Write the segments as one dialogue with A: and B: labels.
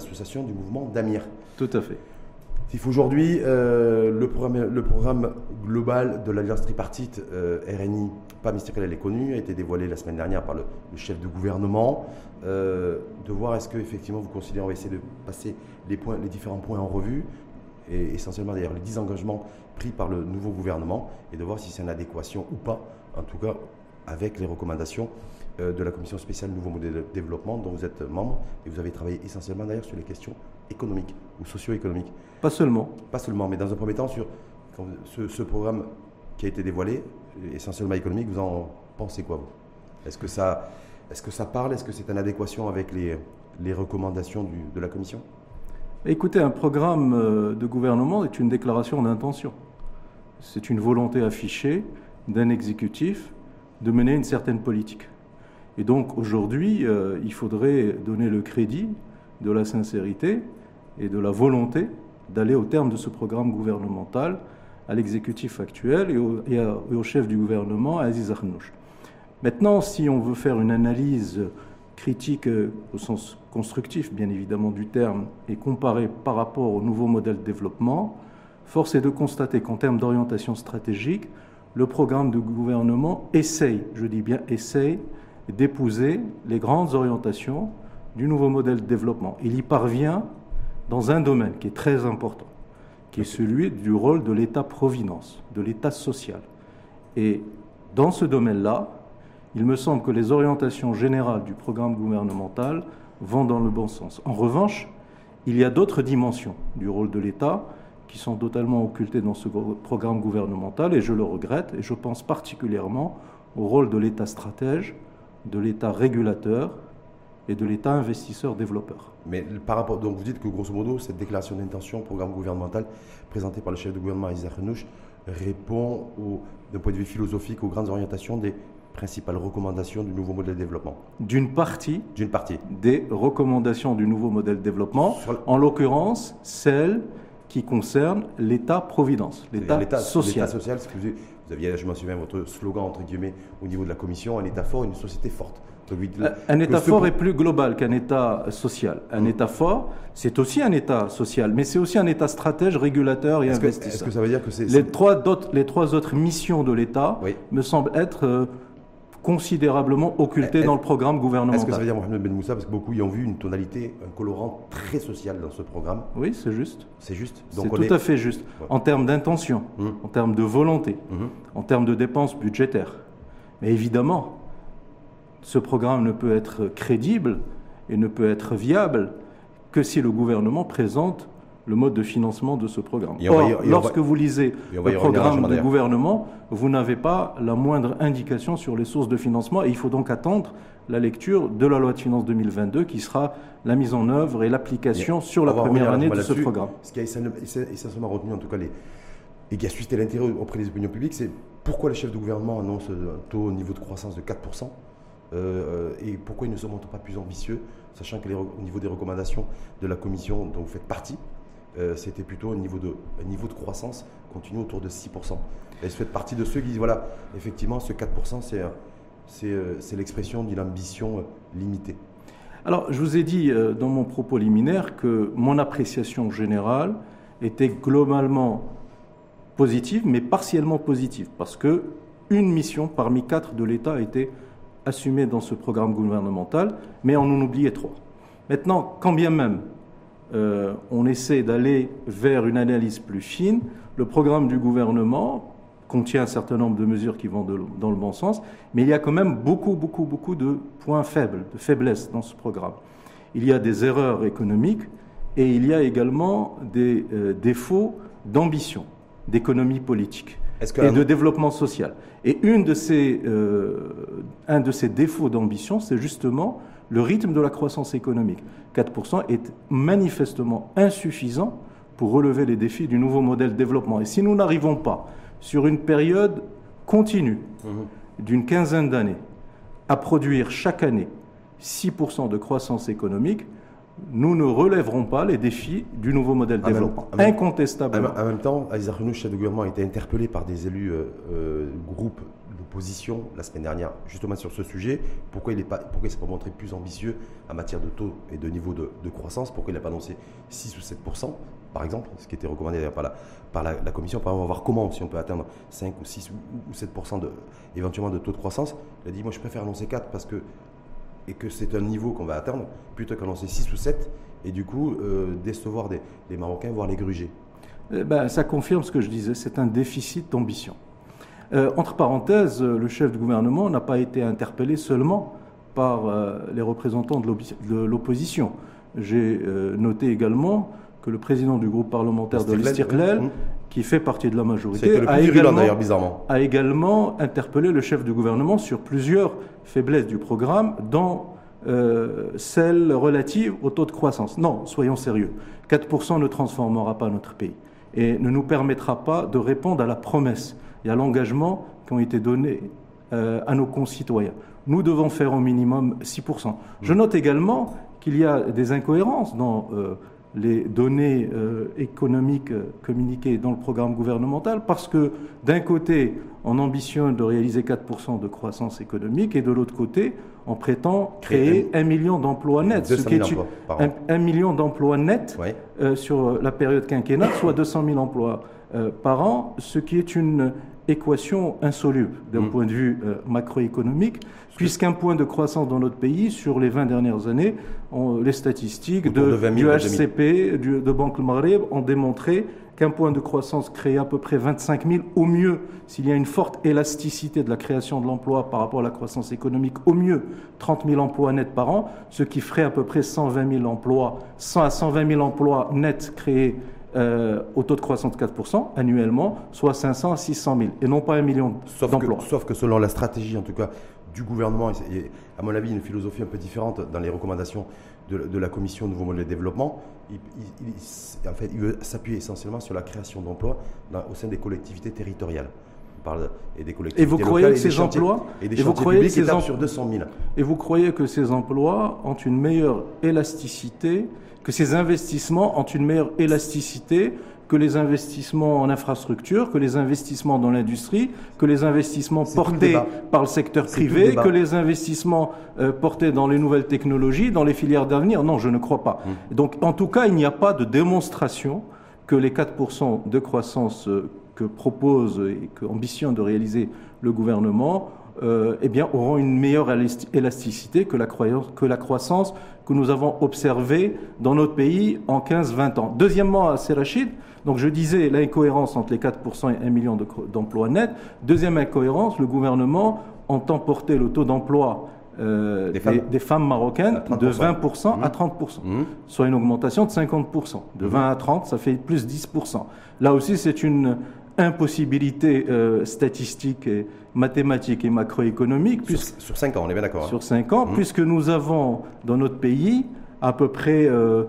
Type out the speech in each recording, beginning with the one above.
A: l'association du mouvement d'Amir.
B: Tout à fait.
A: Aujourd'hui, euh, le, programme, le programme global de l'Alliance tripartite euh, RNI, pas ministériel, elle est connue, a été dévoilé la semaine dernière par le, chef de gouvernement. Euh, de voir est-ce que effectivement vous considérez, on va essayer de passer les, points, les différents points en revue, et essentiellement d'ailleurs les 10 engagements pris par le nouveau gouvernement, et de voir si c'est en adéquation ou pas, en tout cas avec les recommandations de la commission spéciale Nouveau Modèle de Développement dont vous êtes membre, et vous avez travaillé essentiellement d'ailleurs sur les questions économiques ou socio-économiques.
B: Pas seulement.
A: Pas seulement, mais dans un premier temps, sur ce, programme qui a été dévoilé, essentiellement économique, vous en pensez quoi, vous? Est-ce que, ça, est que ça parle? Est-ce que c'est en adéquation avec les, les recommandations de la Commission?
B: Écoutez, un programme euh, de gouvernement est une déclaration d'intention. C'est une volonté affichée d'un exécutif de mener une certaine politique. Et donc aujourd'hui, euh, il faudrait donner le crédit de la sincérité et de la volonté d'aller au terme de ce programme gouvernemental à l'exécutif actuel et au, chef du gouvernement, Aziz Arnouch. Maintenant, si on veut faire une analyse critique euh, au sens constructif, bien évidemment, du terme, et comparer par rapport au nouveau modèle de développement, force est de constater qu'en termes d'orientation stratégique, le programme de gouvernement essaye, je dis bien essaye, d'épouser les grandes orientations du nouveau modèle de développement. Il y parvient dans un domaine qui est très important, qui est celui du rôle de l'État-providence, de l'État social. Et dans ce domaine-là, il me semble que les orientations générales du programme gouvernemental vont dans le bon sens. En revanche, il y a d'autres dimensions du rôle de l'État qui sont totalement occultées dans ce programme gouvernemental, et je le regrette, et je pense particulièrement au rôle de l'État stratège, de l'État régulateur, et de l'État investisseur-développeur.
A: Mais par rapport, donc vous dites que grosso modo, cette déclaration d'intention, programme gouvernemental présenté par le chef de gouvernement Isaac Renouch, répond d'un point de vue philosophique aux grandes orientations des principales recommandations du nouveau modèle de développement
B: D'une partie,
A: D'une partie
B: des recommandations du nouveau modèle de développement, en l'occurrence celles qui concernent l'État-providence, l'État social.
A: L'État social, que vous, vous aviez, je m'en souviens, votre slogan, entre guillemets, au niveau de la Commission, un État fort, une société forte.
B: Un État fort est plus global qu'un État social. Un mm. État fort, c'est aussi un État social, mais c'est aussi un État stratège, régulateur et investisseur.
A: Est-ce que ça veut dire que c'est...
B: Les trois, les trois autres missions de l'État me semblent être euh, considérablement occultées dans le programme gouvernemental.
A: Est-ce que ça veut dire, Mohamed Ben Moussa, parce que beaucoup y ont vu une tonalité, un colorant très social dans ce programme?
B: Oui, c'est juste.
A: C'est juste.
B: C'est tout à fait juste. En termes d'intention, mm. en termes de volonté, mm-hmm. en termes de dépenses budgétaires. Mais évidemment, ce programme ne peut être crédible et ne peut être viable que si le gouvernement présente le mode de financement de ce programme. Or, lorsque vous lisez le programme du gouvernement, vous n'avez pas la moindre indication sur les sources de financement et il faut donc attendre la lecture de la loi de finances 2022 qui sera la mise en œuvre et l'application sur la première année de ce programme.
A: Ce qui a essentiellement retenu en tout cas les, et qui a suscité l'intérêt auprès des opinions publiques, c'est pourquoi le chef de gouvernement annonce un taux au niveau de croissance de 4% euh, et pourquoi ils ne se montrent pas plus ambitieux, sachant que au niveau des recommandations de la commission dont vous faites partie, euh, c'était plutôt un niveau, de, niveau de croissance continue autour de 6%. Et vous faites partie de ceux qui disent, voilà, effectivement, ce 4%, euh, c'est l'expression d'une ambition limitée.
B: Alors, je vous ai dit dans mon propos liminaire que mon appréciation générale était globalement positive, mais partiellement positive, parce que une mission parmi quatre de l'État a été assumés dans ce programme gouvernemental, mais on en oubliait trois. Maintenant, quand bien même euh, on essaie d'aller vers une analyse plus fine, le programme du gouvernement contient un certain nombre de mesures qui vont dans le bon sens, mais il y a quand même beaucoup, beaucoup, beaucoup de points faibles, de faiblesses dans ce programme. Il y a des erreurs économiques et il y a également des euh, défauts d'ambition, d'économie politique et de développement social. Et une de ces, euh, un de ces défauts d'ambition, c'est justement le rythme de la croissance économique. 4% est manifestement insuffisant pour relever les défis du nouveau modèle de développement. Et si nous n'arrivons pas, sur une période continue mhm. d'une quinzaine d'années, à produire chaque année 6% de croissance économique, nous ne relèverons pas les défis du nouveau modèle de développement. Incontestablement.
A: En même temps, Aïssa chef de gouvernement, a été interpellé par des élus euh, euh, groupes position la semaine dernière, justement sur ce sujet. Pourquoi il ne s'est pas montré plus ambitieux en matière de taux et de niveau de, croissance? Pourquoi il n'a pas annoncé 6 ou 7% par exemple, ce qui était recommandé d'ailleurs par, la, par la, Commission, on va voir comment, si on peut atteindre 5 ou 6 ou 7 de, éventuellement de taux de croissance. Il a dit, moi je préfère annoncer 4 parce que, et que c'est un niveau qu'on va atteindre, plutôt qu'annoncer 6 ou 7, et du coup euh, décevoir les Marocains, voire les gruger.
B: Eh ben, ça confirme ce que je disais, c'est un déficit d'ambition. Euh, entre parenthèses, le chef du gouvernement n'a pas été interpellé seulement par euh, les représentants de l'opposition. J'ai noté également que le président du groupe parlementaire de l'Istiklal, mmh. qui fait partie de la majorité,
A: a également, bizarrement.
B: a également interpellé le chef du gouvernement sur plusieurs faiblesses du programme, dont euh, celle relative au taux de croissance. Non, soyons sérieux. 4% ne transformera pas notre pays et ne nous permettra pas de répondre à la promesse et à l'engagement qui ont été donnés euh, à nos concitoyens. Nous devons faire au minimum 6%. Je note également qu'il y a des incohérences dans euh, les données euh, économiques communiquées dans le programme gouvernemental parce que d'un côté, on ambitionne de réaliser 4% de croissance économique et de l'autre côté, on prétend créer un, million d'emplois nets,
A: ce qui est
B: un, million d'emplois nets euh, sur la période quinquennale, soit 200 000 emplois par an, ce qui est une équation insoluble d'un mm. point de vue macroéconomique puisqu'un point de croissance dans notre pays, sur les 20 dernières années, les statistiques de, du HCP, de Banque Maghreb, ont démontré qu'un point de croissance crée à peu près 25 000, au mieux, s'il y a une forte élasticité de la création de l'emploi par rapport à la croissance économique, au mieux 30 000 emplois nets par an, ce qui ferait à peu près 120 000 emplois, 100 à 120 000 emplois nets créés euh, au taux de croissance de 4% annuellement, soit 500 à 600 000, et non pas un million d'emplois.
A: Sauf que selon la stratégie, en tout cas, du gouvernement, et à mon avis une philosophie un peu différente dans les recommandations de, la Commission Nouveau Modèle de Développement, il, en fait, il veut s'appuyer essentiellement sur la création d'emplois au sein des collectivités territoriales. Parle, et, des collectivités
B: et vous croyez que ces emplois
A: et des vous croyez que ces sur 200 000.
B: Et vous croyez que ces emplois ont une meilleure élasticité, que ces investissements ont une meilleure élasticité que les investissements en infrastructure, que les investissements dans l'industrie, que les investissements portés par le secteur privé, que les investissements euh, portés dans les nouvelles technologies, dans les filières d'avenir. Non, je ne crois pas. Mmh. Donc, en tout cas, il n'y a pas de démonstration que les 4% de croissance euh, que propose et que ambitionne de réaliser le gouvernement euh, eh bien, auront une meilleure élasticité que la, que la croissance que nous avons observée dans notre pays en 15-20 ans. Deuxièmement, à Serachid, donc je disais l'incohérence entre les 4% et 1 million d'emplois nets. Deuxième incohérence, le gouvernement entend porter le taux d'emploi euh, des, femmes. marocaines de 20% à 30%, mmh. mmh. soit une augmentation de 50%. De 20 mmh. à 30, ça fait plus 10%. Là aussi, c'est une impossibilité euh, statistique, et mathématique et macroéconomique.
A: Sur, 5 ans, on est bien d'accord.
B: Hein. Sur 5 ans, puisque nous avons dans notre pays à peu près... Euh,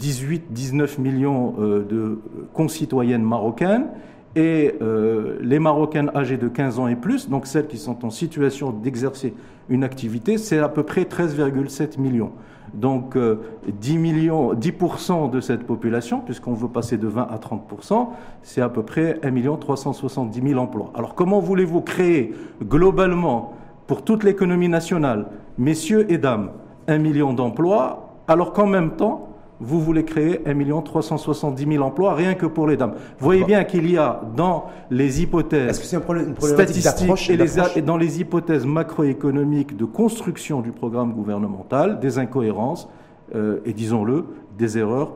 B: 18-19 millions euh, de concitoyennes marocaines et euh, les Marocaines âgées de 15 ans et plus, donc celles qui sont en situation d'exercer une activité, c'est à peu près 13,7 millions. Donc 10 euh, millions, 10% de cette population, puisqu'on veut passer de 20 à 30%, c'est à peu près 1 370 000 emplois. Alors comment voulez-vous créer globalement pour toute l'économie nationale, messieurs et dames, un million d'emplois, alors qu'en même temps, vous voulez créer 1 370 000 emplois rien que pour les dames. Vous voyez bien qu'il y a dans les hypothèses statistiques et, dans les hypothèses macroéconomiques de construction du programme gouvernemental des incohérences euh, et, disons-le, des erreurs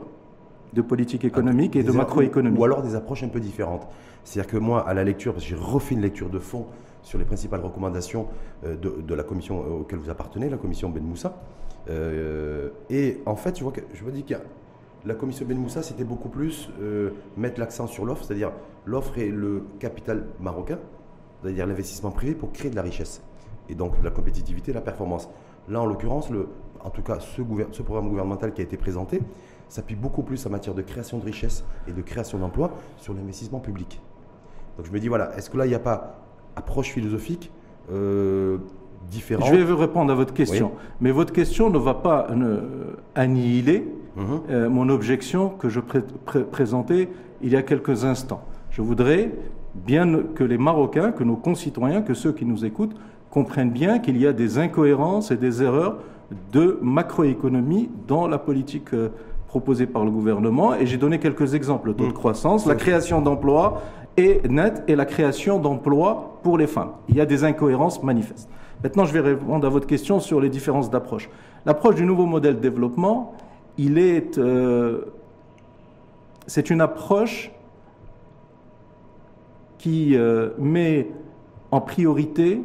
B: de politique économique et de macroéconomie.
A: Ou alors des approches un peu différentes. C'est-à-dire que moi, à la lecture, parce que j'ai refait une lecture de fond sur les principales recommandations euh, de, la commission euh, auquel vous appartenez, la commission Ben Moussa, et en fait, je, vois que, je me dis que la commission Ben Moussa, c'était beaucoup plus euh, mettre l'accent sur l'offre, c'est-à-dire l'offre et le capital marocain, c'est-à-dire l'investissement privé pour créer de la richesse. Et donc la compétitivité, la performance. Là, en l'occurrence, en tout cas, ce, ce, programme gouvernemental qui a été présenté s'appuie beaucoup plus en matière de création de richesse et de création d'emplois sur l'investissement public. Donc je me dis, voilà, est-ce que là, il n'y a pas approche philosophique? Euh,
B: je vais vous répondre à votre question. Mais votre question ne va pas annihiler mhm. euh, mon objection que je présentais il y a quelques instants. Je voudrais bien que les Marocains, que nos concitoyens, que ceux qui nous écoutent comprennent bien qu'il y a des incohérences et des erreurs de macroéconomie dans la politique euh, proposée par le gouvernement. Et j'ai donné quelques exemples. Le taux de mmh. croissance, la création d'emplois est nette et la création d'emplois pour les femmes. Il y a des incohérences manifestes. Maintenant, je vais répondre à votre question sur les différences d'approche. L'approche du nouveau modèle de développement, il est, euh, c'est une approche qui euh, met en priorité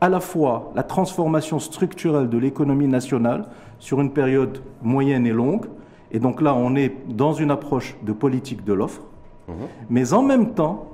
B: à la fois la transformation structurelle de l'économie nationale sur une période moyenne et longue, et donc là on est dans une approche de politique de l'offre, mhm. mais en même temps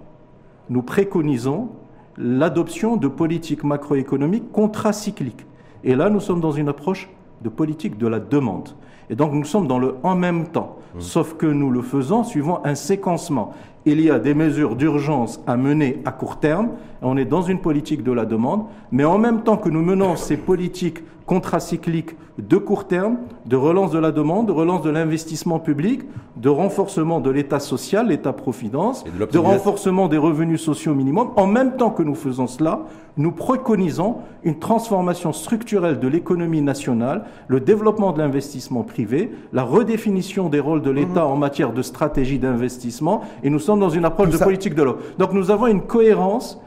B: nous préconisons l'adoption de politiques macroéconomiques contracycliques. Et là nous sommes dans une approche de politique de la demande. Et donc nous sommes dans le en même temps, mmh. sauf que nous le faisons suivant un séquencement. Il y a des mesures d'urgence à mener à court terme, on est dans une politique de la demande, mais en même temps que nous menons ces politiques contracycliques de court terme, de relance de la demande, de relance de l'investissement public, de renforcement de l'État social, l'État-providence, de, de renforcement des revenus sociaux minimums. En même temps que nous faisons cela, nous préconisons une transformation structurelle de l'économie nationale, le développement de l'investissement privé, la redéfinition des rôles de l'État mhm. en matière de stratégie d'investissement, et nous sommes dans une approche de politique de l'eau. Donc nous avons une cohérence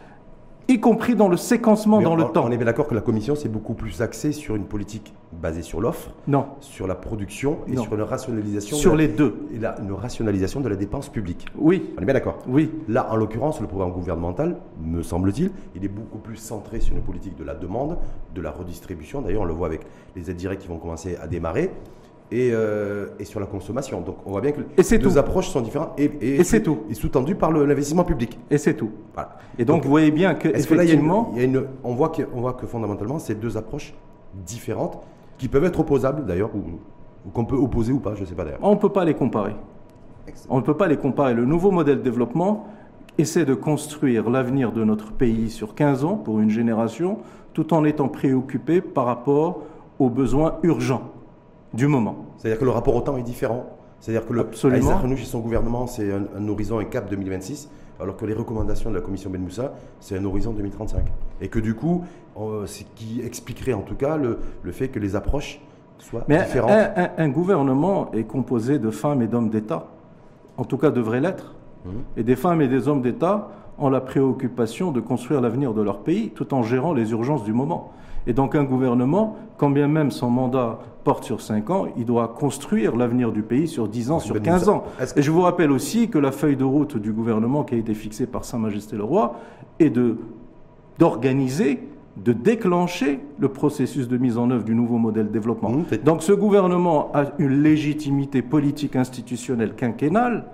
B: y compris dans le séquencement dans le temps.
A: On est bien d'accord que la Commission s'est beaucoup plus axée sur une politique basée sur l'offre,
B: non,
A: sur la production et sur une rationalisation.
B: Sur les deux.
A: Et là, une rationalisation de la dépense publique.
B: Oui.
A: On est bien d'accord.
B: Oui.
A: Là, en l'occurrence, le programme gouvernemental, me semble-t-il, il est beaucoup plus centré sur une politique de la demande, de la redistribution. D'ailleurs, on le voit avec les aides directes qui vont commencer à démarrer. Euh, et, sur la consommation. Donc on voit bien que
B: les
A: deux approches sont différentes et,
B: et, c'est tout.
A: Et sous-tendu par l'investissement public.
B: Et c'est tout. Et donc, vous voyez bien que effectivement,
A: il y a une, on voit que, voit que fondamentalement c'est deux approches différentes qui peuvent être opposables d'ailleurs ou, qu'on peut opposer ou pas, je ne sais pas d'ailleurs.
B: On ne peut pas les comparer. On ne peut pas les comparer. Le nouveau modèle de développement essaie de construire l'avenir de notre pays sur 15 ans pour une génération, tout en étant préoccupé par rapport aux besoins urgents du moment.
A: C'est-à-dire que le rapport au temps est différent. C'est-à-dire que le Absolument. chez son gouvernement, c'est un, horizon, un cap 2026, alors que les recommandations de la commission Ben Moussa, c'est un horizon 2035. Et que du coup, c'est qui expliquerait en tout cas le, le, fait que les approches soient différentes.
B: Un, un, gouvernement est composé de femmes et d'hommes d'État, en tout cas devrait l'être. Hum. Et des femmes et des hommes d'État ont la préoccupation de construire l'avenir de leur pays tout en gérant les urgences du moment. Et donc un gouvernement, quand bien même son mandat porte sur 5 ans, il doit construire l'avenir du pays sur 10 ans, sur 15 ans. Et je vous rappelle aussi que la feuille de route du gouvernement qui a été fixée par Sa Majesté le Roi est de, d'organiser, de déclencher le processus de mise en œuvre du nouveau modèle de développement. Mmh, donc ce gouvernement a une légitimité politique institutionnelle quinquennale,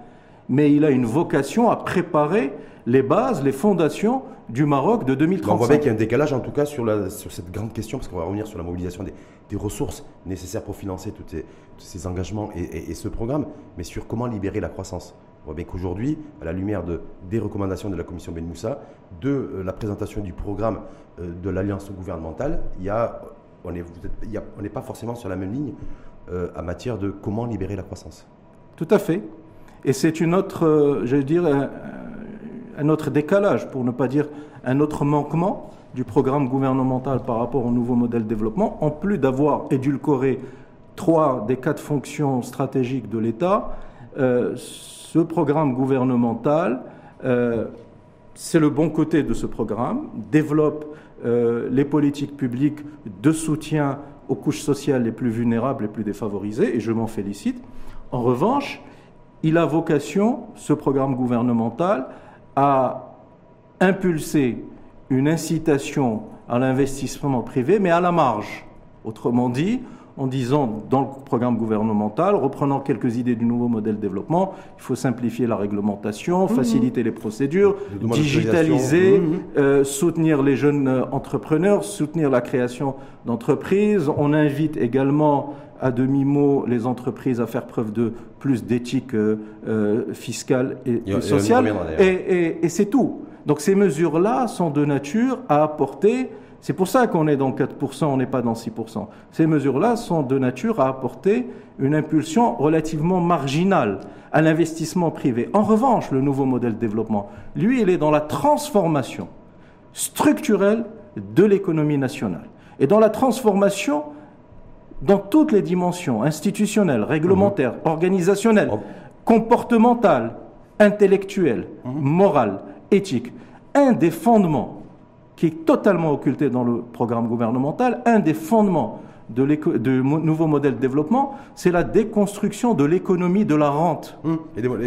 B: mais il a une vocation à préparer les bases, les fondations du Maroc de 2035.
A: On voit bien qu'il y a un décalage en tout cas sur, la, sur cette grande question, parce qu'on va revenir sur la mobilisation des, des ressources nécessaires pour financer tous ces, engagements et, ce programme, mais sur comment libérer la croissance. On voit bien qu'aujourd'hui, à la lumière de, des recommandations de la commission Ben Moussa, de euh, la présentation du programme euh, de l'alliance gouvernementale, il y a, on n'est pas forcément sur la même ligne euh, en matière de comment libérer la croissance.
B: Tout à fait. Et c'est une autre, je veux dire, un autre décalage, pour ne pas dire un autre manquement du programme gouvernemental par rapport au nouveau modèle de développement, en plus d'avoir édulcoré trois des quatre fonctions stratégiques de l'État, euh, ce programme gouvernemental, euh, c'est le bon côté de ce programme, développe euh, les politiques publiques de soutien aux couches sociales les plus vulnérables, les plus défavorisées, et je m'en félicite. En revanche, il a vocation, ce programme gouvernemental, à impulser une incitation à l'investissement privé, mais à la marge. Autrement dit, en disant dans le programme gouvernemental, reprenant quelques idées du nouveau modèle de développement, il faut simplifier la réglementation, mmh. faciliter les procédures, digitaliser, mmh. euh, soutenir les jeunes euh, entrepreneurs, soutenir la création d'entreprises. On invite également à demi-mot les entreprises à faire preuve de plus d'éthique euh, fiscale et, sociale. Et, et c'est tout. Donc ces mesures-là sont de nature à apporter C'est pour ça qu'on est dans 4%, on n'est pas dans 6%. Ces mesures-là sont de nature à apporter une impulsion relativement marginale à l'investissement privé. En revanche, le nouveau modèle de développement, lui, il est dans la transformation structurelle de l'économie nationale. Et dans la transformation dans toutes les dimensions, institutionnelles, réglementaires, mhm. organisationnelles, oh. comportementales, intellectuelles, mhm. morales, éthiques. Un des fondements qui est totalement occulté dans le programme gouvernemental, un des fondements de, nouveau modèle de développement, c'est la déconstruction de l'économie de la rente. Hum,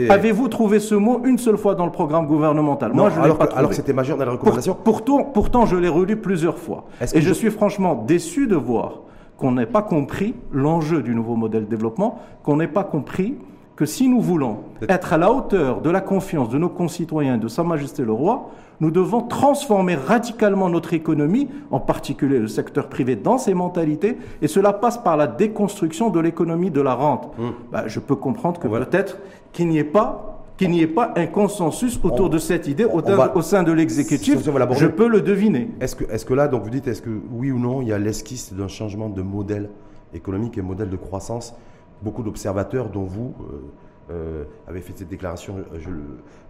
B: Avez-vous trouvé ce mot une seule fois dans le programme gouvernemental?
A: Moi, je alors, pas alors c'était majeur dans la recommandation
B: pourtant, pourtant, je l'ai relu plusieurs fois. Et je suis franchement déçu de voir qu'on n'ait pas compris l'enjeu du nouveau modèle de développement, qu'on n'ait pas compris que si nous voulons être à la hauteur de la confiance de nos concitoyens, de Sa Majesté le Roi, nous devons transformer radicalement notre économie, en particulier le secteur privé, dans ses mentalités, et cela passe par la déconstruction de l'économie de la rente. Hum. Bah, je peux comprendre que peut-être qu'il n'y ait pas qu'il n'y ait pas un consensus autour de cette idée au, sein de l'exécutif. Je peux le deviner.
A: Est-ce que, est que là, donc vous dites, est-ce que oui ou non, il y a l'esquisse d'un changement de modèle économique et modèle de croissance? Beaucoup d'observateurs, dont vous, euh, euh, avez fait cette déclaration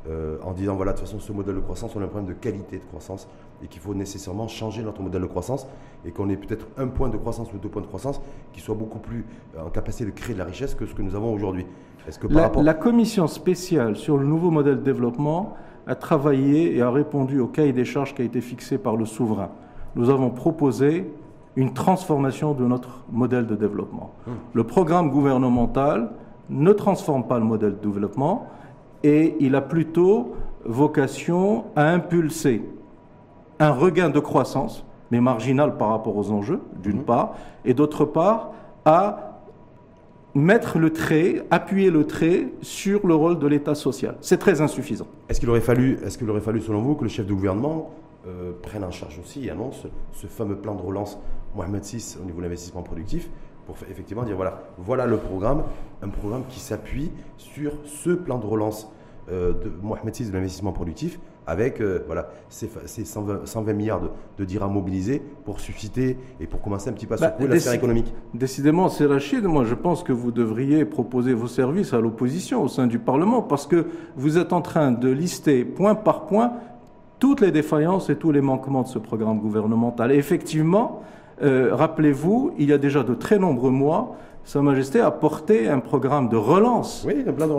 A: euh, en disant voilà, de toute façon, ce modèle de croissance, on a un problème de qualité de croissance et qu'il faut nécessairement changer notre modèle de croissance et qu'on ait peut-être un point de croissance ou deux points de croissance qui soit beaucoup plus en capacité de créer de la richesse que ce que nous avons aujourd'hui
B: la, commission spéciale sur le nouveau modèle de développement a travaillé et a répondu au cahier des charges qui a été fixé par le souverain. Nous avons proposé une transformation de notre modèle de développement. Hum. Le programme gouvernemental ne transforme pas le modèle de développement et il a plutôt vocation à impulser un regain de croissance, mais marginal par rapport aux enjeux, d'une hum. part, et d'autre part, à mettre le trait, appuyer le trait sur le rôle de l'État social. C'est très insuffisant.
A: Est-ce qu'il aurait fallu, selon vous, que le chef de gouvernement euh, prenne en charge aussi et annonce ce fameux plan de relance Mohamed VI au niveau de l'investissement productif pour effectivement dire voilà, voilà le programme, un programme qui s'appuie sur ce plan de relance euh, de Mohamed VI de l'investissement productif avec euh, voilà, ces, 120, milliards de, dirhams mobilisés pour susciter et pour commencer un petit peu à bah, secouer la sphère économique.
B: Décidément, c'est Rachid. Moi, je pense que vous devriez proposer vos services à l'opposition au sein du Parlement parce que vous êtes en train de lister point par point toutes les défaillances et tous les manquements de ce programme gouvernemental. Et effectivement, euh, rappelez-vous, il y a déjà de très nombreux mois, Sa Majesté a porté un programme de relance,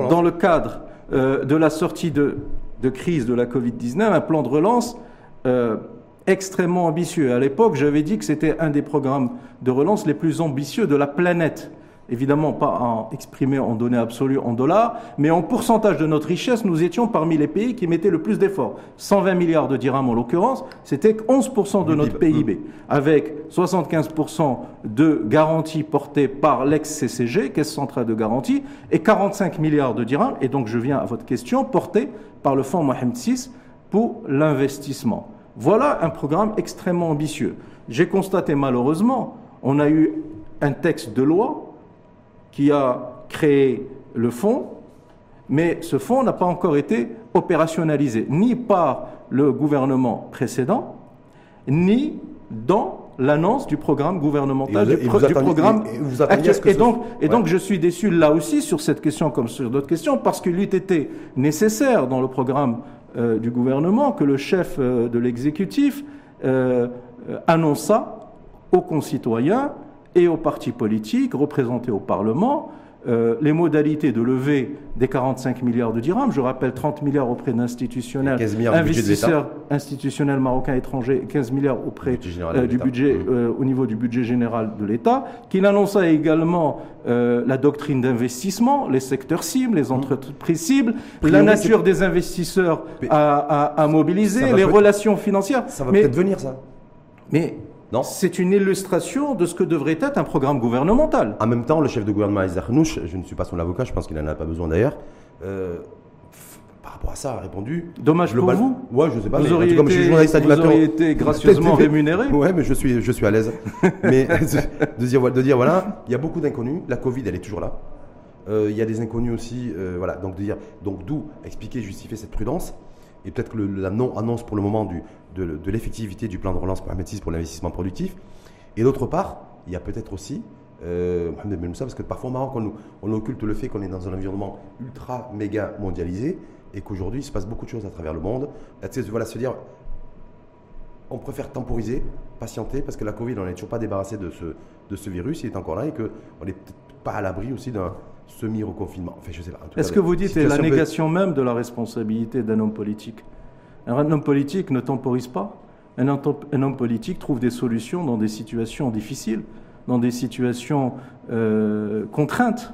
B: dans le cadre euh, de la sortie de, de crise de la Covid-19, un plan de relance euh, extrêmement ambitieux. À l'époque, j'avais dit que c'était un des programmes de relance les plus ambitieux de la planète. Évidemment, pas en exprimé en données absolues en dollars, mais en pourcentage de notre richesse, nous étions parmi les pays qui mettaient le plus d'efforts. 120 milliards de dirhams en l'occurrence, c'était 11% de notre PIB, avec 75% de garanties portées par l'ex-CCG, Caisse centrale de garantie, et 45 milliards de dirhams, et donc je viens à votre question, portés par le fonds Mohamed VI pour l'investissement. Voilà un programme extrêmement ambitieux. J'ai constaté malheureusement, on a eu un texte de loi qui a créé le fonds, mais ce fonds n'a pas encore été opérationnalisé, ni par le gouvernement précédent, ni dans l'annonce du programme gouvernemental, du, programme et, donc, et donc je suis déçu là aussi sur cette question comme sur d'autres questions parce qu'il eût été nécessaire dans le programme euh, du gouvernement que le chef euh, de l'exécutif euh, annonça aux concitoyens et aux partis politiques représentés au Parlement euh, les modalités de levée des 45 milliards de dirhams. Je rappelle 30 milliards auprès d'institutionnels, investisseurs institutionnels marocains étrangers, 15 milliards auprès du budget, euh, mmh. euh, au niveau du budget général de l'État, qu'il annonça également la doctrine d'investissement, les secteurs cibles, les mmh. entreprises cibles, la nature des investisseurs à, mobiliser, les relations financières.
A: Ça va peut-être venir ça.
B: Mais c'est une illustration de ce que devrait être un programme gouvernemental.
A: En même temps, le chef de gouvernement Nouch, je ne suis pas son avocat, je pense qu'il n'en a pas besoin d'ailleurs, euh, par rapport à ça, a répondu.
B: Dommage pour vous
A: Ouais, je sais pas.
B: Vous auriez, été, je suis journaliste animateur, vous auriez été gracieusement rémunéré.
A: Ouais, mais je suis, je suis à l'aise. mais de dire, de dire, voilà, il y a beaucoup d'inconnus. La Covid, elle est toujours là. Euh, il y a des inconnus aussi, euh, voilà. Donc de dire, donc d'où expliquer, justifier cette prudence. et peut-être que la non-annonce pour le moment du, de, l'effectivité du plan de relance par pour l'investissement productif. Et d'autre part, il y a peut-être aussi, euh, parce que parfois au Maroc, on, on occulte le fait qu'on est dans un environnement ultra méga mondialisé et qu'aujourd'hui, il se passe beaucoup de choses à travers le monde. Là, voilà, se dire, on préfère temporiser, patienter, parce que la Covid, on n'est toujours pas débarrassé de ce, de ce virus, il est encore là et qu'on n'est peut-être pas à l'abri aussi d'un semi-reconfinement.
B: Enfin, je sais pas. Est-ce que vous dites la négation même de la responsabilité d'un homme politique Un homme politique ne temporise pas. Un, homme politique trouve des solutions dans des situations difficiles, dans des situations euh, contraintes.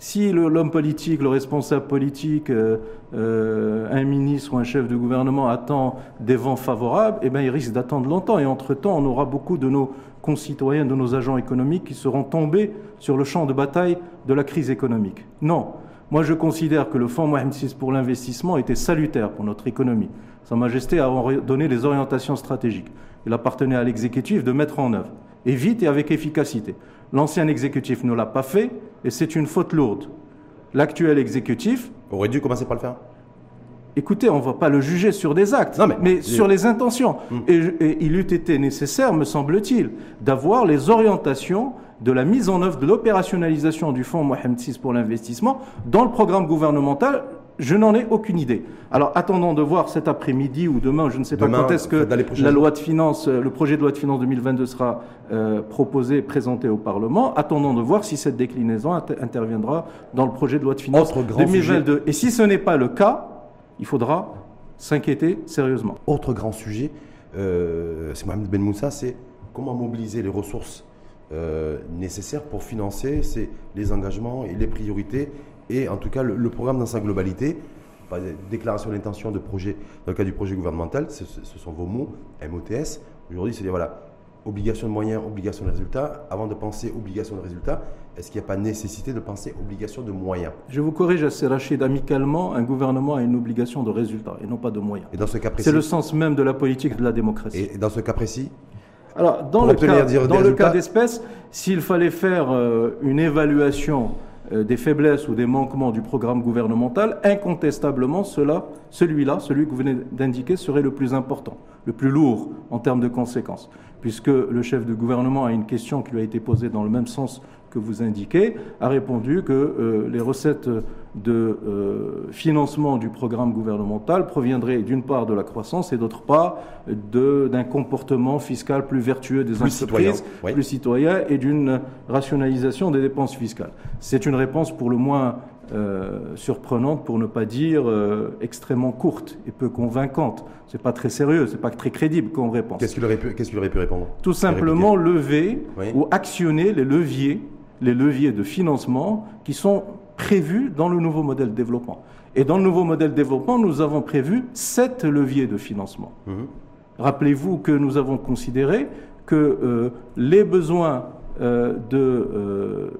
B: Si l'homme politique, le responsable politique, euh, euh, un ministre ou un chef de gouvernement attend des vents favorables, eh bien, il risque d'attendre longtemps. Et entre-temps, on aura beaucoup de nos concitoyens, de nos agents économiques qui seront tombés sur le champ de bataille de la crise économique. Non. Moi, je considère que le Fonds Mohamed VI pour l'investissement était salutaire pour notre économie. Sa Majesté a donné les orientations stratégiques. Il appartenait à l'exécutif de mettre en œuvre, et vite et avec efficacité. L'ancien exécutif ne l'a pas fait et c'est une faute lourde. L'actuel exécutif.
A: Aurait dû commencer par le faire
B: Écoutez, on ne va pas le juger sur des actes, mais, sur les intentions. Hmm. Et, il eût été nécessaire, me semble-t-il, d'avoir les orientations de la mise en œuvre de l'opérationnalisation du Fonds Mohamed VI pour l'investissement dans le programme gouvernemental je n'en ai aucune idée. Alors attendons de voir cet après-midi ou demain, je ne sais pas quand est-ce que la loi de finances, euh, le projet de loi de finances 2022 sera euh, proposé, présenté au Parlement. Attendons de voir si cette déclinaison interviendra dans le projet de loi de finances 2022. Et si ce n'est pas le cas, il faudra s'inquiéter sérieusement.
A: Autre grand sujet, euh, c'est Mohamed Ben Moussa, c'est comment mobiliser les ressources nécessaires pour financer les engagements et les priorités et en tout cas le, programme dans sa globalité, déclaration d'intention de projet, dans le cas du projet gouvernemental, ce, sont vos mots, MOTS. Aujourd'hui, c'est dire voilà, obligation de moyens, obligation de résultats. Avant de penser obligation de résultats, est-ce qu'il n'y a pas nécessité de penser obligation de moyens?
B: Je vous corrige assez Rachid, amicalement, un gouvernement a une obligation de résultats et non pas de moyens.
A: Et dans ce cas précis
B: C'est le sens même de la politique de la démocratie.
A: Et dans ce cas précis
B: alors, dans le cas, dans le cas d'espèce, s'il fallait faire euh, une évaluation euh, des faiblesses ou des manquements du programme gouvernemental, incontestablement, celui-là, celui que vous venez d'indiquer, serait le plus important, le plus lourd en termes de conséquences, puisque le chef de gouvernement a une question qui lui a été posée dans le même sens que vous indiquez, a répondu que euh, les recettes de euh, financement du programme gouvernemental proviendraient d'une part de la croissance et d'autre part d'un comportement fiscal plus vertueux des entreprises, plus citoyen et d'une rationalisation des dépenses fiscales. C'est une réponse pour le moins euh, surprenante, pour ne pas dire extrêmement courte et peu convaincante. C'est pas très sérieux, c'est pas très crédible comme réponse.
A: Qu'est-ce qu'il aurait, aurait, pu répondre?
B: Tout simplement lever ou actionner les leviers les leviers de financement qui sont prévus dans le nouveau modèle de développement. Et dans le nouveau modèle de développement, nous avons prévu sept leviers de financement. Mhm. Rappelez-vous que nous avons considéré que euh, les besoins euh, de euh,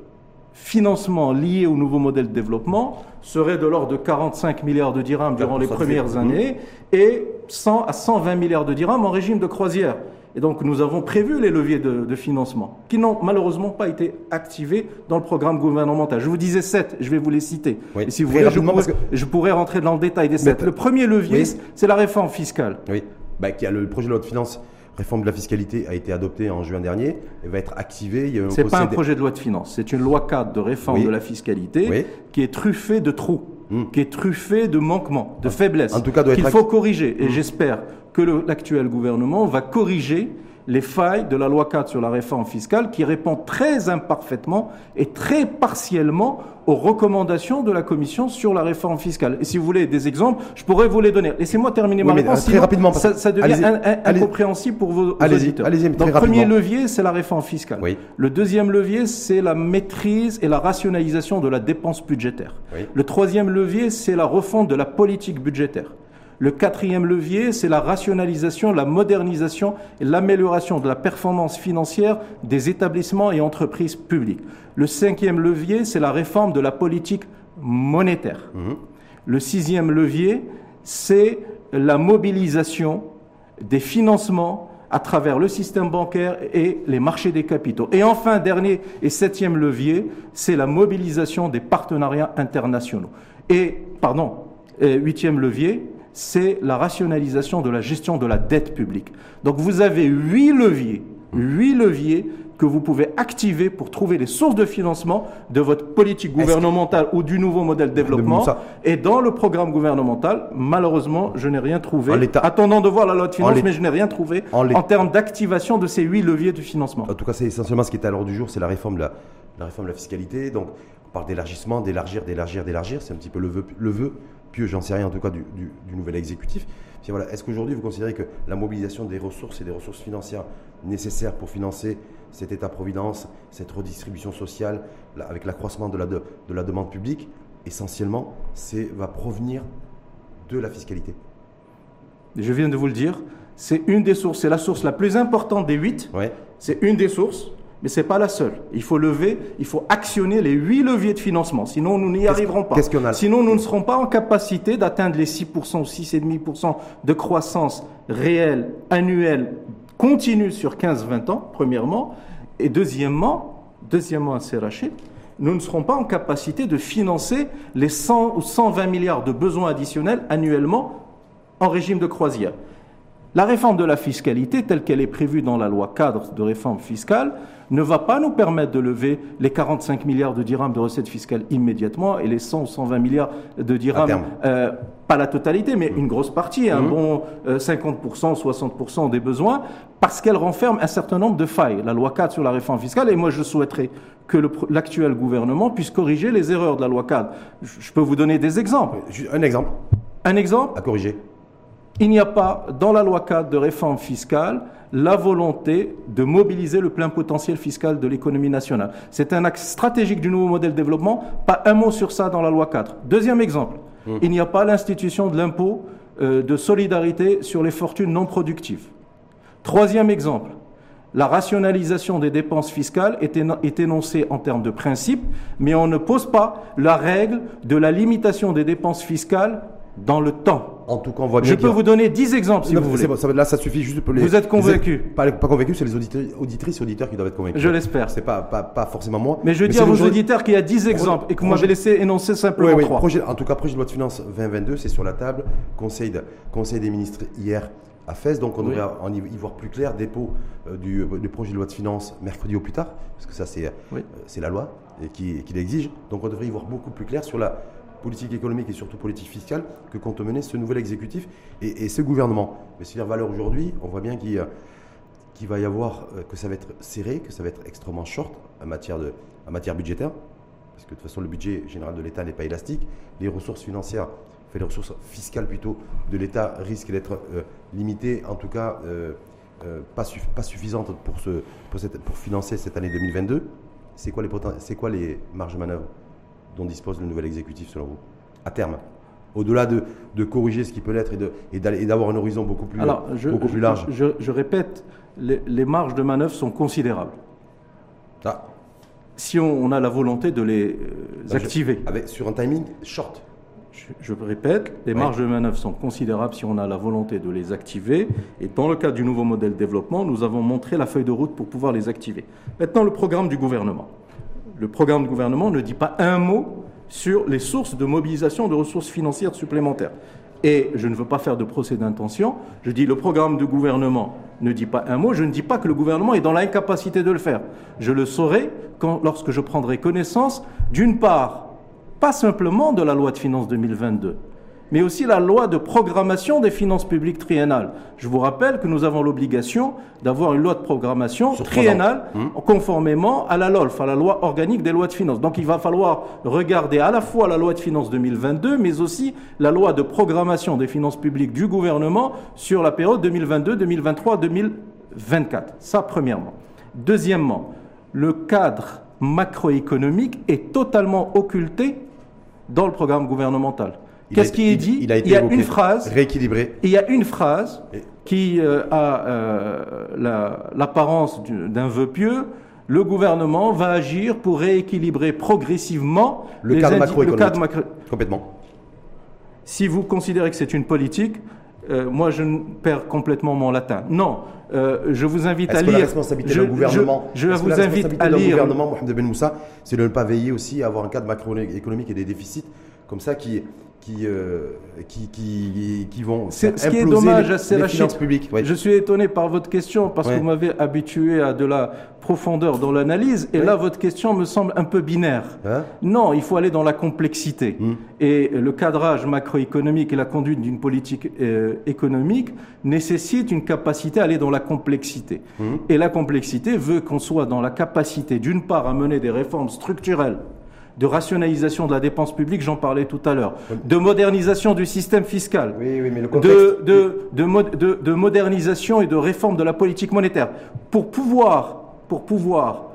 B: financement liés au nouveau modèle de développement seraient de l'ordre de 45 milliards de dirhams durant les premières années et 100 à 120 milliards de dirhams en régime de croisière. Et donc nous avons prévu les leviers de, financement qui n'ont malheureusement pas été activés dans le programme gouvernemental. Je vous disais sept, je vais vous les citer. Et si vous voulez, je pourrais, rentrer dans le détail des sept. Le premier levier, c'est la réforme fiscale.
A: Oui, bah, qui a le projet de loi de finances réforme de la fiscalité a été adopté en juin dernier et va être activé.
B: Ce n'est pas un projet de loi de finances, c'est une loi cadre de réforme de la fiscalité qui est truffée de trous, hmm. qui est truffée de manquements, de faiblesses, qu'il faut corriger. Et hmm. j'espère que l'actuel gouvernement va corriger les failles de la loi 4 sur la réforme fiscale qui répond très imparfaitement et très partiellement aux recommandations de la Commission sur la réforme fiscale. Et si vous voulez des exemples, je pourrais vous les donner. Laissez-moi terminer ma réponse.
A: Très rapidement,
B: ça, ça devient incompréhensible pour vos, auditeurs. le premier levier, c'est la réforme fiscale. Le deuxième levier, c'est la maîtrise et la rationalisation de la dépense budgétaire. Le troisième levier, c'est la refonte de la politique budgétaire. Le quatrième levier, c'est la rationalisation, la modernisation et l'amélioration de la performance financière des établissements et entreprises publiques. Le cinquième levier, c'est la réforme de la politique monétaire. Mhm. Le sixième levier, c'est la mobilisation des financements à travers le système bancaire et les marchés des capitaux. Et enfin, dernier et septième levier, c'est la mobilisation des partenariats internationaux. Et, pardon, huitième levier, c'est la rationalisation de la gestion de la dette publique. Donc vous avez huit leviers, huit leviers que vous pouvez activer pour trouver les sources de financement de votre politique gouvernementale ou du nouveau modèle de développement. Et dans le programme gouvernemental, malheureusement, je n'ai rien trouvé. Attendant de voir la loi de finances, mais je n'ai rien trouvé en, termes d'activation de ces huit leviers de financement.
A: En tout cas, c'est essentiellement ce qui est à l'ordre du jour, c'est la réforme de la, la réforme de la fiscalité. Donc, on parle d'élargissement, d'élargir, d'élargir, d'élargir. C'est un petit peu le vœu, le vœu pieux, j'en sais rien en tout cas, du, nouvel exécutif. Voilà, Est-ce qu'aujourd'hui vous considérez que la mobilisation des ressources et des ressources financières nécessaires pour financer cet État-providence, cette redistribution sociale, avec l'accroissement de la, de, la demande publique, essentiellement, va provenir de la fiscalité?
B: Je viens de vous le dire, c'est une des sources, c'est la source la plus importante des huit. C'est une des sources mais ce n'est pas la seule. Il faut lever, il faut actionner les huit leviers de financement, sinon nous n'y arriverons pas. Sinon nous ne serons pas en capacité d'atteindre les 6% ou 6,5% de croissance réelle, annuelle, continue sur 15-20 ans, premièrement. Et deuxièmement, deuxièmement à Rachid, nous ne serons pas en capacité de financer les 100 ou 120 milliards de besoins additionnels annuellement en régime de croisière. La réforme de la fiscalité, telle qu'elle est prévue dans la loi cadre de réforme fiscale, ne va pas nous permettre de lever les 45 milliards de dirhams de recettes fiscales immédiatement et les 100 ou 120 milliards de dirhams, euh, pas la totalité, mais une grosse partie, un mmh. bon 50%, euh, 60% des besoins, parce qu'elle renferme un certain nombre de failles. La loi cadre sur la réforme fiscale, et moi je souhaiterais que l'actuel gouvernement puisse corriger les erreurs de la loi cadre. Je peux vous donner des exemples.
A: Un exemple.
B: Un exemple
A: À corriger.
B: Il n'y a pas dans la loi cadre de réforme fiscale la volonté de mobiliser le plein potentiel fiscal de l'économie nationale. C'est un axe stratégique du nouveau modèle de développement. Pas un mot sur ça dans la loi 4. Deuxième exemple, mmh. il n'y a pas l'institution de l'impôt euh, de solidarité sur les fortunes non productives. Troisième exemple, la rationalisation des dépenses fiscales est, est, énoncée en termes de principe, mais on ne pose pas la règle de la limitation des dépenses fiscales dans le temps.
A: En tout cas, on voit
B: bien. Je peux vous donner 10 exemples si vous voulez.
A: là, ça suffit juste pour les.
B: Vous êtes convaincu
A: Pas, pas convaincu, c'est les auditrices et auditeurs qui doivent être convaincus.
B: Je l'espère.
A: C'est pas, pas, pas, forcément moi.
B: Mais je dis à vos auditeurs qu'il y a 10 exemples et que vous m'avez laissé énoncer simplement oui, oui.
A: Projet, en tout cas, projet de loi de finances 2022, c'est sur la table. Conseil, de, conseil des ministres hier à Fès, donc on devrait en y, voir plus clair. Dépôt euh, du, du, projet de loi de finances mercredi au plus tard, parce que ça, c'est euh, la loi et qui, qui l'exige. Donc on devrait y voir beaucoup plus clair sur la politique économique et surtout politique fiscale que compte mener ce nouvel exécutif et, ce gouvernement. Mais si valeur aujourd'hui, on voit bien qu'il va y avoir, euh, que ça va être serré, que ça va être extrêmement short en matière, de, en matière budgétaire, parce que de toute façon le budget général de l'État n'est pas élastique. Les ressources financières, fait les ressources fiscales plutôt de l'État risquent d'être euh, limitées, en tout cas euh, pas, suffisantes pour, financer cette année 2022. C'est quoi, les quoi les marges de manœuvre? Dont dispose le nouvel exécutif selon vous À terme au-delà de, de, corriger ce qui peut l'être et d'avoir un horizon beaucoup plus, beaucoup plus large
B: je, répète, les, marges de manœuvre sont considérables. Ah. Si on, a la volonté de les euh, activer.
A: Avec, sur un timing short.
B: Je, répète, les marges de manœuvre sont considérables si on a la volonté de les activer. Et dans le cadre du nouveau modèle de développement, nous avons montré la feuille de route pour pouvoir les activer. Maintenant, le programme du gouvernement le programme du gouvernement ne dit pas un mot sur les sources de mobilisation de ressources financières supplémentaires. Et je ne veux pas faire de procès d'intention. Je dis le programme du gouvernement ne dit pas un mot. Je ne dis pas que le gouvernement est dans l'incapacité de le faire. Je le saurai lorsque je prendrai connaissance, d'une part, pas simplement de la loi de finances 2022, mais aussi la loi de programmation des finances publiques triennales. Je vous rappelle que nous avons l'obligation d'avoir une loi de programmation triennale hum. conformément à la LOLF, à la loi organique des lois de finances. Donc il va falloir regarder à la fois la loi de finances 2022, mais aussi la loi de programmation des finances publiques du gouvernement sur la période 2022, 2023, 2024. Ça, premièrement. Deuxièmement, le cadre macroéconomique est totalement occulté dans le programme gouvernemental. Qu'est-ce qui est dit
A: Il, y
B: a une phrase. Il y a une phrase qui euh, a euh, l'apparence d'un vœu pieux. Le gouvernement va agir pour rééquilibrer progressivement
A: le cadre macroéconomique. macro... Complètement.
B: Si vous considérez que c'est une politique, euh, moi je perds complètement mon latin. Non, je vous invite à lire.
A: la responsabilité
B: je,
A: gouvernement,
B: je, vous invite à lire.
A: gouvernement, Mohamed Ben Moussa, c'est de ne pas veiller aussi à avoir un cadre macroéconomique et des déficits comme ça qui, qui, euh, qui, qui, qui vont
B: ce qui est dommage,
A: les,
B: c'est
A: les
B: la
A: finances publiques. Ouais.
B: Je suis étonné par votre question parce
A: Ouais.
B: que vous m'avez habitué à de la profondeur dans l'analyse et
A: Ouais.
B: là votre question me semble un peu binaire.
A: Hein
B: Non, il faut aller dans la complexité.
A: Hmm.
B: Et le cadrage macroéconomique et la conduite d'une politique euh, économique nécessitent une capacité à aller dans la complexité.
A: Hmm.
B: Et la complexité veut qu'on soit dans la capacité, d'une part, à mener des réformes structurelles de rationalisation de la dépense publique, j'en parlais tout à l'heure, de modernisation du système fiscal,
A: Oui, oui, mais le contexte.
B: de, de, de, mo- de- de modernisation et de réforme de la politique monétaire pour pouvoir, pour pouvoir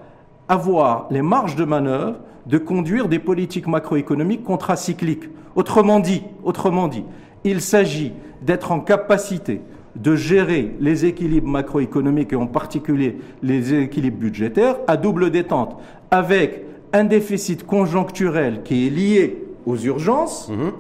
B: avoir les marges de manœuvre de conduire des politiques macroéconomiques contracycliques. Autrement dit, autrement dit, il s'agit d'être en capacité de gérer les équilibres macroéconomiques et en particulier les équilibres budgétaires à double détente avec un déficit conjoncturel qui est lié aux urgences
A: Mhm.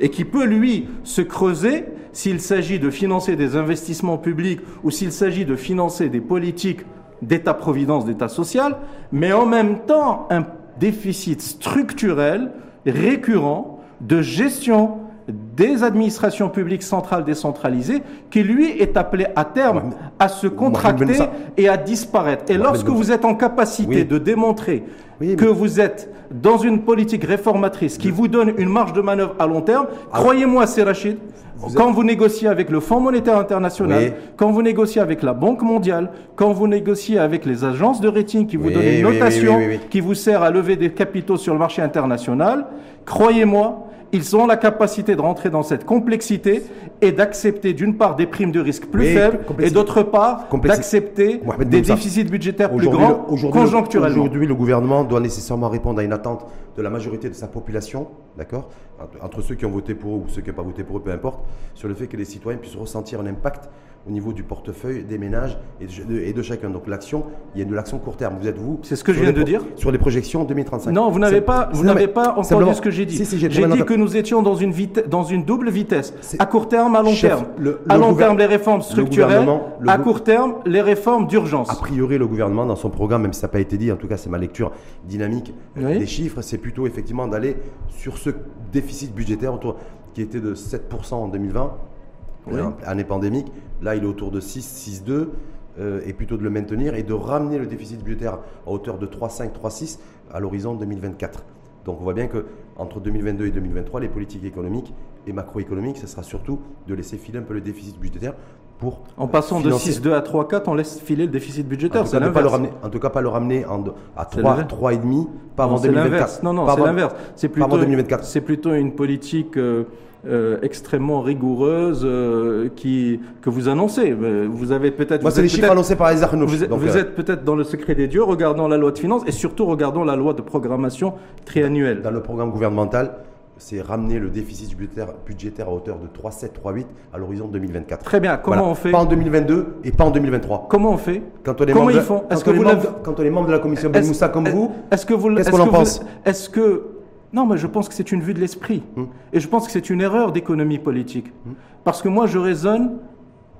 B: et qui peut, lui, se creuser s'il s'agit de financer des investissements publics ou s'il s'agit de financer des politiques d'État-providence, d'État social, mais en même temps un déficit structurel récurrent de gestion des administrations publiques centrales décentralisées qui, lui, est appelé à terme à se contracter et à disparaître. Et lorsque vous êtes en capacité
A: Oui.
B: de démontrer
A: Oui,
B: que vous êtes dans une politique réformatrice qui vous donne une marge de manœuvre à long terme,
A: Ah.
B: croyez-moi, c'est Rachid,
A: Vous
B: quand vous négociez avec le Fonds monétaire international, quand vous négociez avec la Banque mondiale, quand vous négociez avec les agences de rating qui vous donnent une notation qui vous sert à lever des capitaux sur le marché international, croyez-moi, ils ont la capacité de rentrer dans cette complexité et d'accepter d'une part des primes de risque plus faibles et d'autre part d'accepter des déficits budgétaires plus
A: Aujourd'hui,
B: grands
A: le- aujourd'hui, le-
B: conjoncturellement.
A: Aujourd'hui, le gouvernement doit nécessairement répondre à une attente de la majorité de sa population, d'accord entre, entre ceux qui ont voté pour eux ou ceux qui n'ont pas voté pour eux, peu importe, sur le fait que les citoyens puissent ressentir un impact au niveau du portefeuille des ménages et de, et de chacun. Donc l'action, il y a de l'action court terme. Vous êtes vous
B: C'est ce que je viens de dire.
A: Sur les projections 2035.
B: Non, vous n'avez pas, vous n'avez pas entendu ce que j'ai dit.
A: Si, si, j'ai
B: dit que nous étions dans une, vite- dans une double vitesse. À court terme, à long
A: Chef,
B: terme.
A: le-
B: à
A: le
B: long terme, les réformes structurelles.
A: le
B: à court terme, les réformes d'urgence.
A: A priori, le gouvernement, dans son programme, même si ça n'a pas été dit, en tout cas c'est ma lecture dynamique euh,
B: Oui.
A: des chiffres, c'est plutôt effectivement d'aller sur ce déficit budgétaire autour, qui était de 7% en 2020,
B: Oui.
A: euh, année pandémique. Là, il est autour de 6, 6,2, euh, et plutôt de le maintenir et de ramener le déficit budgétaire à hauteur de 3,5, 3,6 à l'horizon 2024. Donc on voit bien que entre 2022 et 2023, les politiques économiques et macroéconomiques, ce sera surtout de laisser filer un peu le déficit budgétaire pour
B: En passant de
A: financer-
B: 6,2 à 3,4, on laisse filer le déficit budgétaire. C'est
A: pas le ramener, en tout cas, pas le ramener en, à
B: C'est
A: 3,
B: l'inverse.
A: 3,5, pas avant
B: Non, c'est
A: 2024.
B: l'inverse. Non, non, c'est l'inverse. C'est
A: pas avant
B: plutôt,
A: 2024.
B: c'est plutôt une politique euh, euh, extrêmement rigoureuse euh, qui, que vous annoncez. Euh, Vous avez peut-être.
A: Moi, c'est les chiffres annoncés par les Arnaud.
B: Vous, êtes-
A: Donc,
B: vous êtes peut-être dans le secret des dieux, regardant la loi de finances et surtout regardant la loi de programmation triannuelle.
A: dans le programme gouvernemental, c'est ramener le déficit budgétaire, à hauteur de 3,7, 3,8 à l'horizon 2024.
B: Très bien. Comment
A: Voilà.
B: on fait
A: Pas en 2022 et pas en 2023.
B: Comment on fait
A: Quand on est membre de- quand on
B: que
A: est
B: vous
A: membre de- Quand on est membre de la commission Ben Moussa comme vous,
B: Est-ce que vous
A: Qu'est-ce
B: est-ce
A: qu'on en pense
B: Est-ce que non, mais je pense que c'est une vue de l'esprit
A: Hmm.
B: et je pense que c'est une erreur d'économie politique parce que moi je raisonne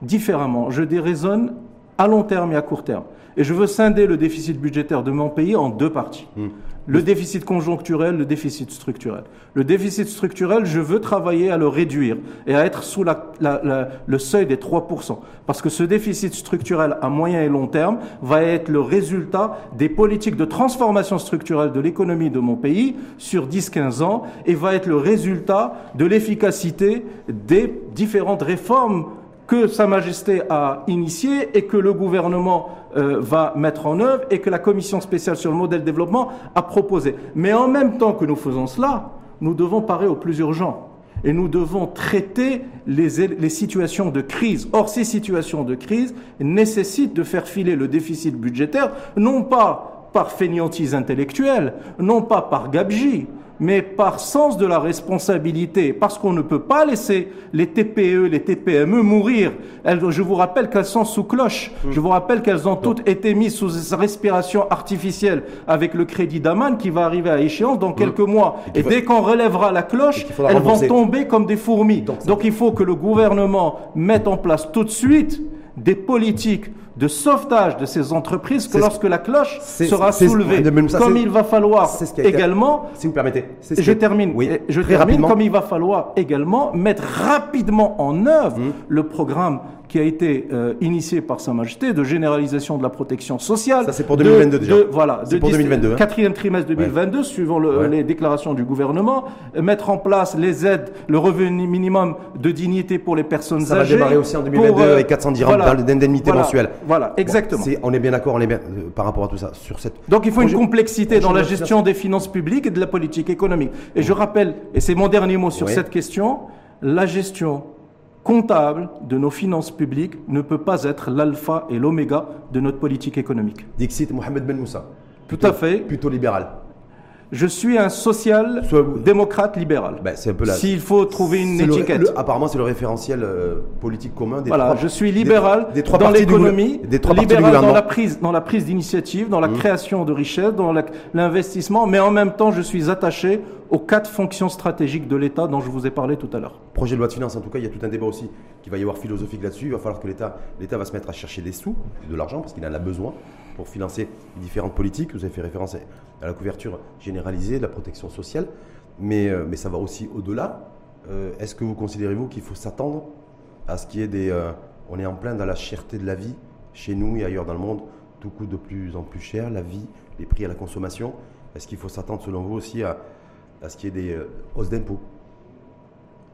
B: différemment. Je raisonne à long terme et à court terme. Et je veux scinder le déficit budgétaire de mon pays en deux parties.
A: Hmm.
B: Le déficit conjoncturel, le déficit structurel. Le déficit structurel, je veux travailler à le réduire et à être sous la- la- la- le seuil des 3%. Parce que ce déficit structurel à moyen et long terme va être le résultat des politiques de transformation structurelle de l'économie de mon pays sur 10-15 ans et va être le résultat de l'efficacité des différentes réformes que Sa Majesté a initié et que le gouvernement euh, va mettre en œuvre et que la commission spéciale sur le modèle développement a proposé. Mais en même temps que nous faisons cela, nous devons parer au plus urgent. Et nous devons traiter les, les situations de crise. Or, ces situations de crise nécessitent de faire filer le déficit budgétaire, non pas par fainéantise intellectuelle, non pas par gabegie, mais par sens de la responsabilité, parce qu'on ne peut pas laisser les TPE, les TPME mourir. Elles- je vous rappelle qu'elles sont sous cloche. Je vous rappelle qu'elles ont toutes été mises sous respiration artificielle avec le crédit d'Aman qui va arriver à échéance dans quelques mois.
A: Et
B: dès qu'on relèvera la cloche, elles vont tomber comme des fourmis.
A: Donc
B: il faut que le gouvernement mette en place tout de suite des politiques de sauvetage de ces entreprises que lorsque la cloche sera soulevée.
A: ça,
B: Comme il va falloir
A: ce été-
B: également
A: Si vous permettez. ce
B: je termine.
A: Oui,
B: Je
A: très
B: termine
A: rapidement.
B: comme il va falloir également mettre rapidement en œuvre
A: Mmh.
B: le programme qui a été euh, initié par Sa Majesté de généralisation de la protection sociale.
A: Ça, c'est pour
B: de-
A: 2022 déjà.
B: de- voilà,
A: C'est
B: de
A: pour
B: dix-
A: 2022, hein.
B: Quatrième trimestre 2022, suivant le-
A: Ouais.
B: les déclarations du gouvernement, mettre en place les aides, le revenu minimum de dignité pour les personnes
A: Ça va
B: âgées.
A: démarrer aussi en 2022
B: pour, euh,
A: avec 400 dirhams
B: voilà,
A: d'indemnité
B: voilà,
A: mensuelle.
B: Voilà, exactement.
A: Bon, on est bien d'accord, on est bien euh, par rapport à tout ça sur cette.
B: Donc il faut une complexité dans la
A: de
B: gestion des finances publiques et de la politique économique. Et je rappelle, et c'est mon dernier mot sur cette question, la gestion comptable de nos finances publiques ne peut pas être l'alpha et l'oméga de notre politique économique.
A: Dixit Mohamed Ben Moussa.
B: Tout à fait.
A: Plutôt libéral.
B: Je suis un social-démocrate libéral.
A: Ben, c'est un peu la.
B: S'il faut trouver une
A: le-
B: étiquette.
A: le- apparemment, c'est le référentiel euh, politique commun des
B: Voilà,
A: trois-
B: je suis libéral
A: des trois
B: dans l'économie, libéral dans.
A: Mmh.
B: la prise, dans la prise d'initiative, dans la création de richesses, dans l'investissement, mais en même temps, je suis attaché aux quatre fonctions stratégiques de l'État dont je vous ai parlé tout à l'heure.
A: projet de loi de finances, en tout cas, il y a tout un débat aussi qui va y avoir philosophique là-dessus. Il va falloir que l'État, l'État va se mettre à chercher des sous, de l'argent, parce qu'il en a besoin pour financer différentes politiques. Vous avez fait référence à la couverture généralisée la protection sociale, mais, euh, mais ça va aussi au-delà. Euh, Est-ce que vous considérez-vous qu'il faut s'attendre à ce qu'il y ait des... euh, on est en plein dans la cherté de la vie, chez nous et ailleurs dans le monde. Tout coûte de plus en plus cher, la vie, les prix à la consommation. Est-ce qu'il faut s'attendre, selon vous, aussi à, à ce qu'il y ait des hausses d'impôts?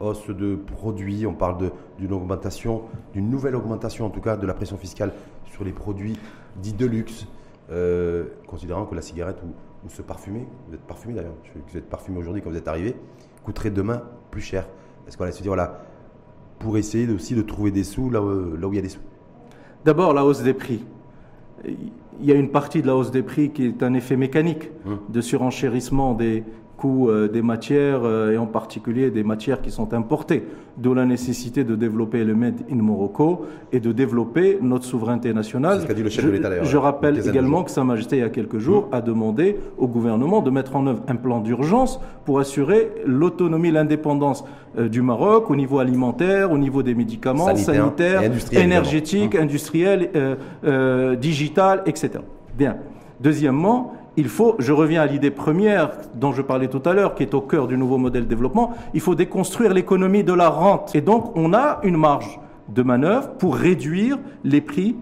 A: Hausse de produits, on parle d'une augmentation, d'une nouvelle augmentation en tout cas de la pression fiscale sur les produits dits de luxe, euh, considérant que la cigarette ou, ou se parfumer, vous êtes parfumé d'ailleurs, vous êtes parfumé aujourd'hui quand vous êtes arrivé, coûterait demain plus cher. Est-ce qu'on va se dire, voilà, pour essayer aussi de trouver des sous là, où- là où il y a des sous?
B: D'abord, la hausse des prix. Il y a une partie de la hausse des prix qui est un effet mécanique
A: Hum.
B: de surenchérissement des euh, des matières euh, et en particulier des matières qui sont importées. D'où la nécessité de développer le Made in Morocco et de développer notre souveraineté nationale.
A: Dit le chef
B: je,
A: de
B: rappelle également que Sa Majesté, il y a quelques jours, a demandé au gouvernement de mettre en œuvre un plan d'urgence pour assurer l'autonomie, l'indépendance euh, du Maroc au niveau alimentaire, au niveau des médicaments,
A: Sanitaire
B: sanitaires,
A: industriel,
B: énergétiques,
A: évidemment.
B: industriel, euh, euh, digital, etc. Bien. Deuxièmement, il faut, je reviens à l'idée première dont je parlais tout à l'heure, qui est au cœur du nouveau modèle de développement, il faut déconstruire l'économie de la rente. Et donc, on a une marge de manœuvre pour réduire les prix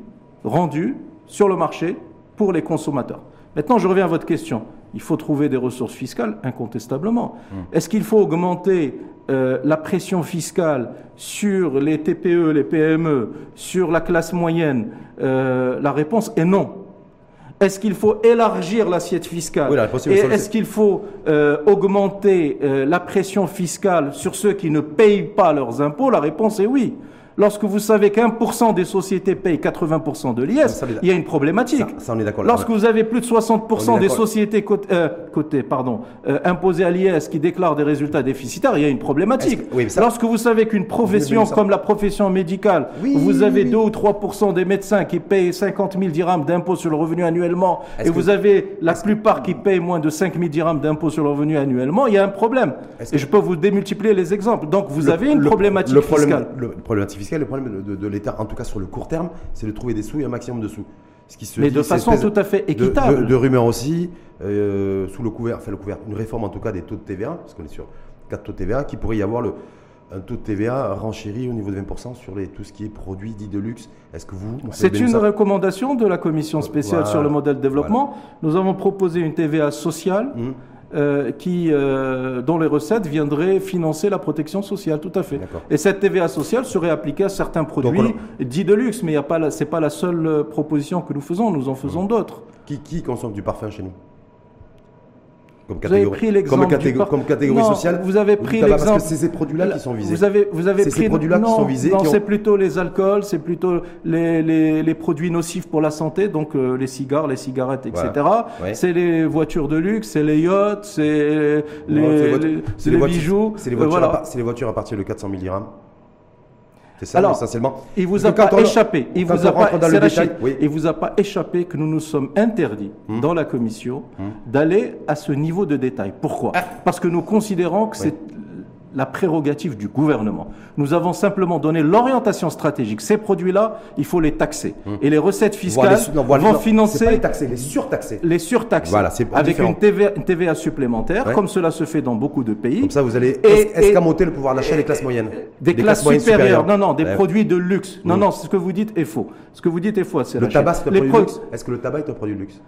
B: rendus sur le marché pour les consommateurs. Maintenant, je reviens à votre question. Il faut trouver des ressources fiscales, incontestablement. Est-ce qu'il faut augmenter euh, la pression fiscale sur les TPE, les PME, sur la classe moyenne? Euh, La réponse est non. Est-ce qu'il faut élargir l'assiette fiscale
A: Oui, la réponse est
B: Et est-ce qu'il faut euh, augmenter euh, la pression fiscale sur ceux qui ne payent pas leurs impôts? La réponse est oui. Lorsque vous savez qu'un pour cent des sociétés payent 80% de l'IS, il y a une problématique.
A: Ça, ça, on est d'accord.
B: Lorsque vous avez plus de 60%
A: On est
B: des sociétés cotées, euh, cotées, pardon, euh, imposées à l'IS qui déclarent des résultats déficitaires, il y a une problématique.
A: Est-ce que- oui, mais ça-
B: Lorsque vous savez qu'une profession comme la profession médicale,
A: Oui,
B: vous avez
A: oui.
B: 2 ou 3% des médecins qui payent 50 000 dirhams d'impôts sur le revenu annuellement, et
A: que-
B: vous avez la plupart qui payent moins de 5 000 dirhams d'impôts sur le revenu annuellement, il y a un problème. Et
A: que-
B: je peux vous démultiplier les exemples. Donc vous
A: Le-
B: avez une
A: le-
B: problématique
A: le problème,
B: fiscale.
A: Le problématique fiscale, le problème de, de- de l'État, en tout cas sur le court terme, c'est de trouver des sous et un maximum de sous. Ce qui se
B: Mais
A: dit,
B: de façon tout à fait équitable.
A: De, de rumeurs aussi, euh, sous le couvert, enfin le couvert, une réforme en tout cas des taux de TVA, parce qu'on est sur 4 taux de TVA, qui pourrait y avoir le, un taux de TVA renchéri au niveau de 20% sur les, tout ce qui est produit dit de luxe. Est-ce que vous,
B: C'est une recommandation de la commission spéciale
A: Voilà.
B: sur le modèle de développement. Nous avons proposé une TVA sociale
A: Hum,
B: euh, qui, euh, dont les recettes viendraient financer la protection sociale, tout à fait. Et cette TVA sociale serait appliquée à certains produits dits de luxe, mais ce n'est pas la seule euh, proposition que nous faisons, nous en faisons
A: Hum.
B: d'autres.
A: qui, qui consomme du parfum chez nous? Comme
B: Vous avez pris l'exemple
A: comme, catégorie- comme catégorie
B: Non,
A: sociale
B: vous avez pris
A: tabac, Parce
B: l'exemple-
A: que c'est ces produits-là qui sont visés.
B: Vous avez, vous avez
A: C'est
B: pris
A: ces produits-là qui sont visés,
B: Non,
A: ont-
B: c'est plutôt les alcools, c'est plutôt les, les, les produits nocifs pour la santé, donc euh, les cigares, les cigarettes, etc.
A: Ouais.
B: C'est les voitures de luxe, c'est les yachts, c'est les,
A: les
B: bijoux.
A: C'est les,
B: Euh,
A: c'est les voitures à partir de 400 000 dirhams. C'est ça,
B: Alors,
A: essentiellement.
B: Il vous a pas échappé. Il vous a pas, il vous a pas échappé que nous nous sommes interdits
A: Hmm.
B: dans la commission d'aller à ce niveau de détail. Pourquoi?
A: Ah.
B: Parce que nous considérons que c'est la prérogative du gouvernement. Nous avons simplement donné l'orientation stratégique. Ces produits-là, il faut les taxer. Hum. Et les recettes fiscales vont financer
A: les taxer, les surtaxer.
B: Les surtaxer. Voilà, avec une TVA, supplémentaire, comme cela se fait dans beaucoup de pays.
A: Comme ça, vous allez escamoter le pouvoir d'achat des classes moyennes.
B: Des, classes, supérieures. Non, non, des produits de luxe. Non, hum. non, ce que vous dites est faux. Ce que vous dites est faux.
A: Le tabac, c'est un produit de luxe. Est-ce que le tabac est un produit de luxe?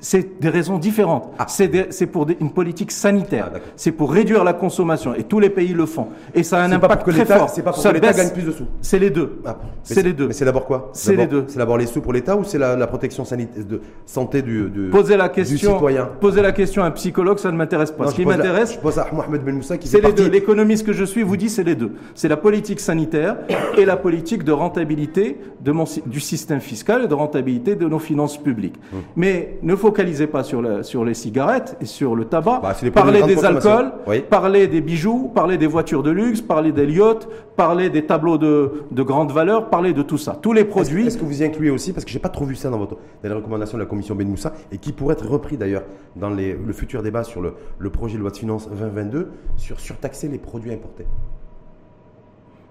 B: C'est des raisons différentes. Ah. C'est pour une politique sanitaire. Ah, c'est pour réduire la consommation. Et tous les pays le font. Et ça a un impact très fort.
A: C'est pas pour que l'État gagne plus de sous.
B: C'est les deux. Ah. C'est les deux.
A: Mais c'est d'abord quoi?
B: C'est les deux.
A: C'est d'abord les sous pour l'État ou c'est la, protection sanitaire, de santé du, du,
B: posez la question, citoyen? Posez la question à un psychologue, ça ne m'intéresse pas. Ce qui m'intéresse,
A: je pose à Mohamed Ben Moussa qui
B: C'est les deux. L'économiste que je suis vous dit c'est les deux. C'est la politique sanitaire et la politique de rentabilité de mon, du système fiscal et de rentabilité de nos finances publiques. Hum. Mais ne focalisez pas sur le sur les cigarettes et sur le tabac, bah, parler des alcools, parler des bijoux, parler des voitures de luxe, parler des yachts, parler des tableaux de, de grande valeur, parler de tout ça. Tous les produits.
A: Est-ce que vous y incluez aussi, parce que j'ai pas trop vu ça dans, votre, dans les recommandations de la commission Ben Moussa, et qui pourrait être repris d'ailleurs dans les, le futur débat sur le, le projet de loi de finances 2022, sur surtaxer les produits importés?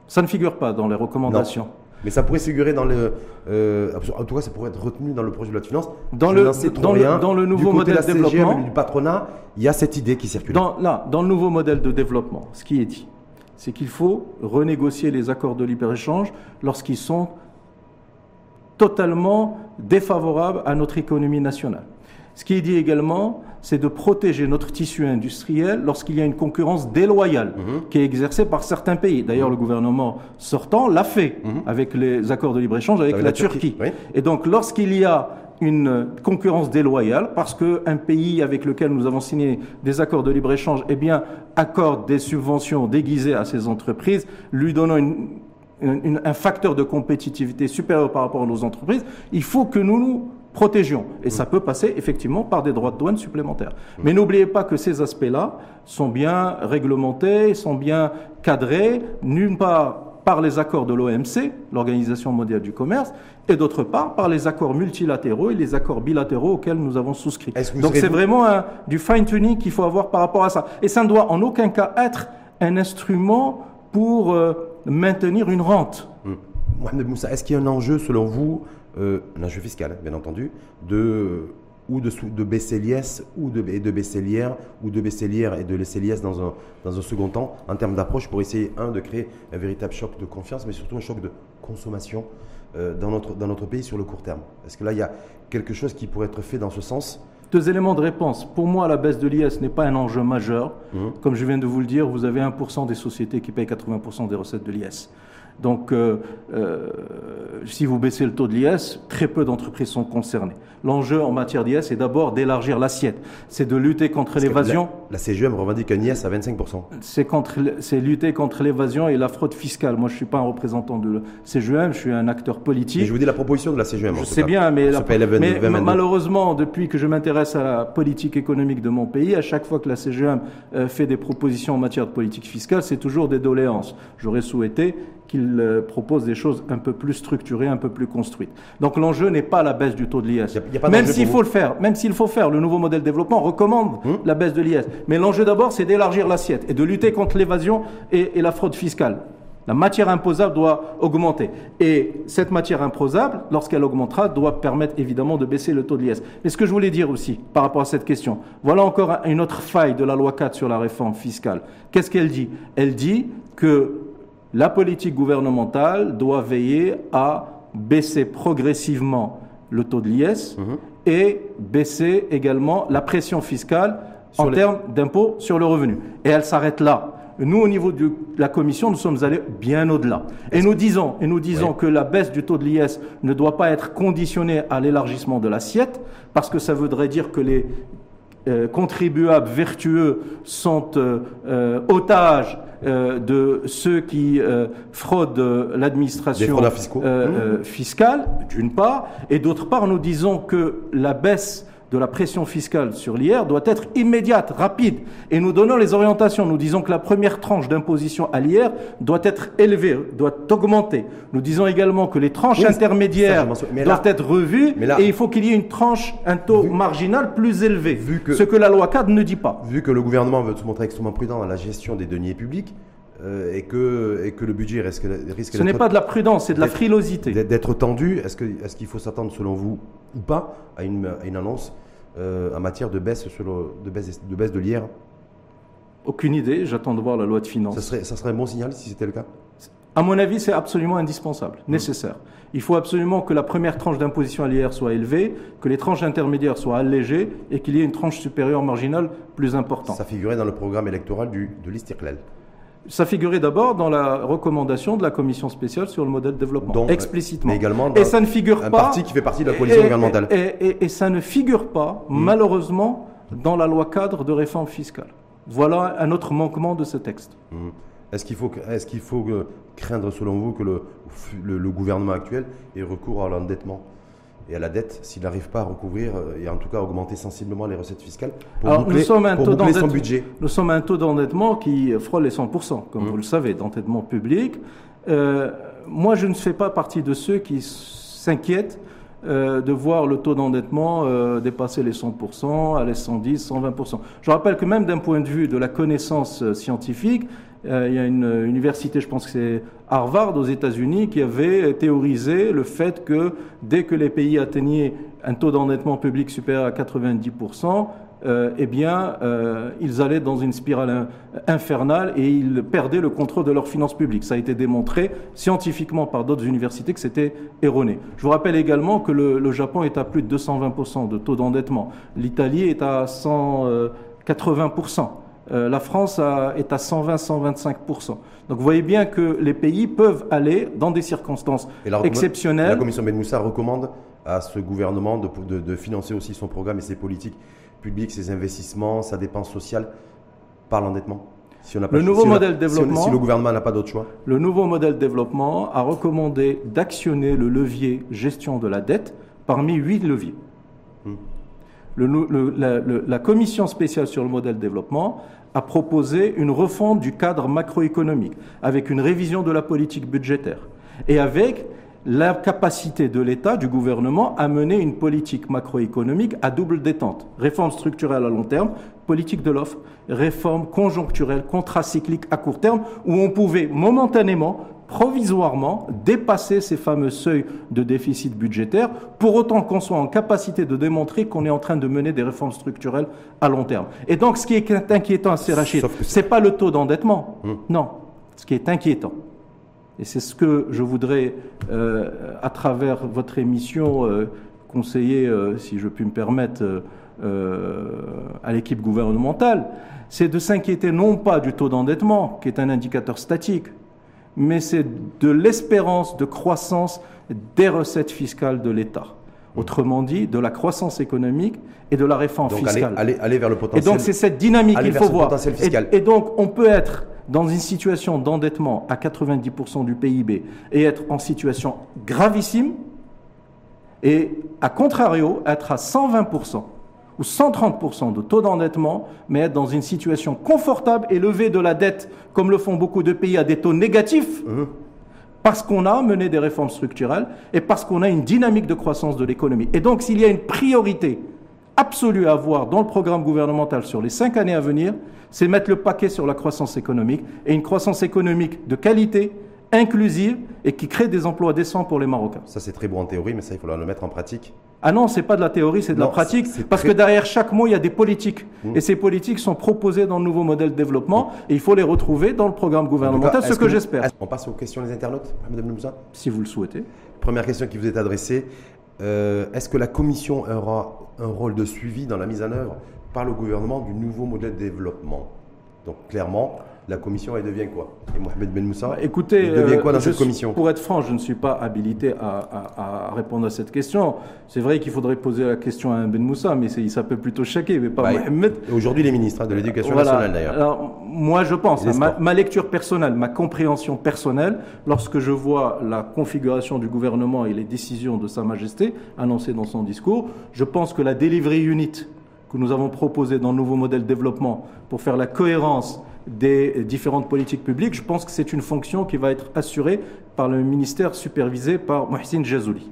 B: Ça ne figure pas dans les recommandations.
A: Mais ça pourrait figurer dans le. Euh, en tout cas, ça pourrait être retenu dans le projet de loi de finances.
B: Dans, le, dans, le, dans le nouveau modèle de, développement.
A: du patronat, il y a cette idée qui circule.
B: Dans, là, dans le nouveau modèle de développement, ce qui est dit, c'est qu'il faut renégocier les accords de libre-échange lorsqu'ils sont totalement défavorables à notre économie nationale. Ce qui est dit également, c'est de protéger notre tissu industriel lorsqu'il y a une concurrence déloyale mhm. qui est exercée par certains pays. D'ailleurs, le gouvernement sortant l'a fait mhm. avec les accords de libre-échange avec, la, Turquie. Et donc, lorsqu'il y a une concurrence déloyale parce qu'un pays avec lequel nous avons signé des accords de libre-échange eh bien, accorde des subventions déguisées à ces entreprises, lui donnant un facteur de compétitivité supérieur par rapport à nos entreprises, il faut que nous nous protégeons. Et ça peut passer effectivement par des droits de douane supplémentaires. Mais n'oubliez pas que ces aspects-là sont bien réglementés, sont bien cadrés, d'une part par les accords de l'OMC, l'Organisation mondiale du commerce, et d'autre part par les accords multilatéraux et les accords bilatéraux auxquels nous avons souscrit. Donc c'est vraiment du fine-tuning qu'il faut avoir par rapport à ça. Et ça ne doit en aucun cas être un instrument pour euh, maintenir une rente.
A: Mmh. Mohamed Moussa, est-ce qu'il y a un enjeu selon vous euh, un enjeu fiscal, bien entendu, de, ou de, de baisser l'IS, ou de, et de baisser l'IR, ou de baisser l'IR et de laisser l'IS dans un, dans un second temps, en termes d'approche, pour essayer, un, de créer un véritable choc de confiance, mais surtout un choc de consommation euh, dans, notre, dans notre pays sur le court terme. Est-ce que là, il y a quelque chose qui pourrait être fait dans ce sens?
B: Deux éléments de réponse. Pour moi, la baisse de l'IS n'est pas un enjeu majeur. Mmh. Comme je viens de vous le dire, vous avez 1% des sociétés qui payent 80% des recettes de l'IS. Donc, euh, euh, si vous baissez le taux de l'IS, très peu d'entreprises sont concernées. L'enjeu en matière d'IS est d'abord d'élargir l'assiette. C'est de lutter contre l'évasion.
A: La, CGM revendique un IS à 25%.
B: C'est lutter contre l'évasion et la fraude fiscale. Moi, je ne suis pas un représentant de la CGM, je suis un acteur politique.
A: je vous dis la proposition de la CGM.
B: Je sais bien, mais, malheureusement, depuis que je m'intéresse à la politique économique de mon pays, à chaque fois que la CGM euh, fait des propositions en matière de politique fiscale, c'est toujours des doléances. J'aurais souhaité qu'il euh, propose des choses un peu plus structurées, un peu plus construites. Donc l'enjeu n'est pas la baisse du taux de l'IS. Même s'il faut le faire, même s'il faut faire, le nouveau modèle de développement recommande hum. la baisse de l'IS. Mais l'enjeu d'abord, c'est d'élargir l'assiette et de lutter contre l'évasion et, la fraude fiscale. La matière imposable doit augmenter. Et cette matière imposable, lorsqu'elle augmentera, doit permettre évidemment de baisser le taux de l'IS. Mais ce que je voulais dire aussi par rapport à cette question, voilà encore une autre faille de la loi 4 sur la réforme fiscale. Qu'est-ce qu'elle dit? Elle dit que la politique gouvernementale doit veiller à baisser progressivement le taux de l'IS mhm. et baisser également la pression fiscale en termes d'impôt sur le revenu. Et elle s'arrête là. Nous, au niveau de la Commission, nous sommes allés bien au-delà. Et nous disons, et nous disons que la baisse du taux de l'IS ne doit pas être conditionnée à l'élargissement de l'assiette, parce que ça voudrait dire que les euh, contribuables vertueux sont euh, euh, otages de ceux qui fraudent l'administration mmh. fiscale, d'une part, et d'autre part, nous disons que la baisse de la pression fiscale sur l'IR doit être immédiate, rapide. Et nous donnons les orientations. Nous disons que la première tranche d'imposition à l'IR doit être élevée, doit augmenter. Nous disons également que les tranches intermédiaires doivent être revues et il faut qu'il y ait une tranche, un taux marginal plus élevé. ce que la loi cadre ne dit pas.
A: Vu que le gouvernement veut se montrer extrêmement prudent dans la gestion des deniers publics, euh, et, que, et que le budget risque, risque
B: Ce n'est pas de la prudence, c'est de la frilosité.
A: D'être tendu, est-ce qu'il est qu'il faut s'attendre, selon vous, ou pas, à une, une annonce euh, en matière de baisse, sur de baisse de, baisse de l'IR?
B: Aucune idée, j'attends de voir la loi de finances.
A: Ça serait, ça serait un bon signal si c'était le cas?
B: À mon avis, c'est absolument indispensable, mmh. nécessaire. Il faut absolument que la première tranche d'imposition à l'IR soit élevée, que les tranches intermédiaires soient allégées et qu'il y ait une tranche supérieure marginale plus importante.
A: Ça figurait dans le programme électoral du, de l'Istiklal
B: ça figurait d'abord dans la recommandation de la commission spéciale sur le modèle de développement, explicitement.
A: Mais également dans
B: et ça ne figure
A: un
B: pas,
A: parti qui fait partie de la coalition gouvernementale.
B: Et, ça ne figure pas, hmm. malheureusement, dans la loi cadre de réforme fiscale. Voilà un autre manquement de ce texte.
A: Hmm. Est-ce qu'il faut, est faut craindre, selon vous, que le, le gouvernement actuel ait recours à l'endettement? Et à la dette s'il n'arrive pas à recouvrir euh, et en tout cas augmenter sensiblement les recettes fiscales pour
B: Alors, boucler, nous sommes un taux
A: son budget.
B: Nous sommes à un taux d'endettement qui frôle les 100%, comme mmh. vous le savez, d'endettement public. Euh, moi, je ne fais pas partie de ceux qui s'inquiètent euh, de voir le taux d'endettement euh, dépasser les 100%, aller 110, 120%. Je rappelle que même d'un point de vue de la connaissance scientifique, il y a une université, je pense que c'est Harvard aux États-Unis, qui avait théorisé le fait que dès que les pays atteignaient un taux d'endettement public supérieur à 90%, euh, eh bien, euh, ils allaient dans une spirale infernale et ils perdaient le contrôle de leurs finances publiques. Ça a été démontré scientifiquement par d'autres universités que c'était erroné. Je vous rappelle également que le, Japon est à plus de 220% de taux d'endettement. L'Italie est à 180%. Euh, la France est à 120-125%. Donc vous voyez bien que les pays peuvent aller dans des circonstances exceptionnelles. La
A: commission Ben Moussa recommande à ce gouvernement de financer aussi son programme et ses politiques public, ses investissements, sa dépense sociale par l'endettement
B: si on le nouveau modèle développement,
A: si, le gouvernement n'a pas d'autre choix.
B: Le nouveau modèle développement a recommandé d'actionner le levier gestion de la dette parmi huit leviers. Hmm. Le, la, commission spéciale sur le modèle développement a proposé une refonte du cadre macroéconomique avec une révision de la politique budgétaire et avec la capacité de l'État, du gouvernement, à mener une politique macroéconomique à double détente. Réforme structurelle à long terme, politique de l'offre, réforme conjoncturelle, contracyclique à court terme, où on pouvait momentanément, provisoirement, dépasser ces fameux seuils de déficit budgétaire, pour autant qu'on soit en capacité de démontrer qu'on est en train de mener des réformes structurelles à long terme. Et donc, ce qui est inquiétant, c'est Rachid, c'est pas le taux d'endettement. Hum. Non. Ce qui est inquiétant, et c'est ce que je voudrais, euh, à travers votre émission, euh, conseiller, euh, si je puis me permettre, à l'équipe gouvernementale, c'est de s'inquiéter non pas du taux d'endettement, qui est un indicateur statique, mais c'est de l'espérance de croissance des recettes fiscales de l'État. Autrement dit, de la croissance économique et de la réforme fiscale.
A: Aller, aller, vers le potentiel.
B: Et donc c'est cette dynamique qu'il faut voir. Et, et donc on peut être dans une situation d'endettement à 90% du PIB et être en situation gravissime, et à contrario, être à 120% ou 130% de taux d'endettement, mais être dans une situation confortable et lever de la dette, comme le font beaucoup de pays, à des taux négatifs, mmh. parce qu'on a mené des réformes structurelles et parce qu'on a une dynamique de croissance de l'économie. Et donc, s'il y a une priorité absolue à avoir dans le programme gouvernemental sur les cinq années à venir, c'est mettre le paquet sur la croissance économique et une croissance économique de qualité, inclusive et qui crée des emplois décents pour les Marocains.
A: Ça c'est très beau en théorie, mais ça il faut le mettre en pratique.
B: Ah non, c'est pas de la théorie, c'est de la pratique, parce que derrière chaque mot il y a des politiques, mmh. et ces politiques sont proposées dans le nouveau modèle de développement, et il faut les retrouver dans le programme gouvernemental, ce que, j'espère.
A: On passe aux questions des internautes, Madame Lemouza
B: Si vous le souhaitez.
A: Première question qui vous est adressée euh, est-ce que la Commission aura un rôle de suivi dans la mise en œuvre par le gouvernement du nouveau modèle de développement? Donc clairement, la commission, elle devient quoi? Et Mohamed Ben Moussa,
B: Écoutez,
A: il devient quoi dans
B: euh,
A: cette
B: suis-
A: commission?
B: Pour être franc, je ne suis pas habilité à, à- à répondre à cette question. C'est vrai qu'il faudrait poser la question à Ben Moussa, mais il s'appelle plutôt Chaké, mais pas
A: Bah,
B: Mohamed.
A: Aujourd'hui, les ministres hein, de l'éducation
B: Voilà.
A: nationale d'ailleurs.
B: Alors, moi, je pense, hein, ma, ma lecture personnelle, ma compréhension personnelle, lorsque je vois la configuration du gouvernement et les décisions de Sa Majesté annoncées dans son discours, je pense que la delivery unit que nous avons proposée dans le nouveau modèle de développement pour faire la cohérence des différentes politiques publiques, je pense que c'est une fonction qui va être assurée par le ministère supervisé par Mohsin Jazouli.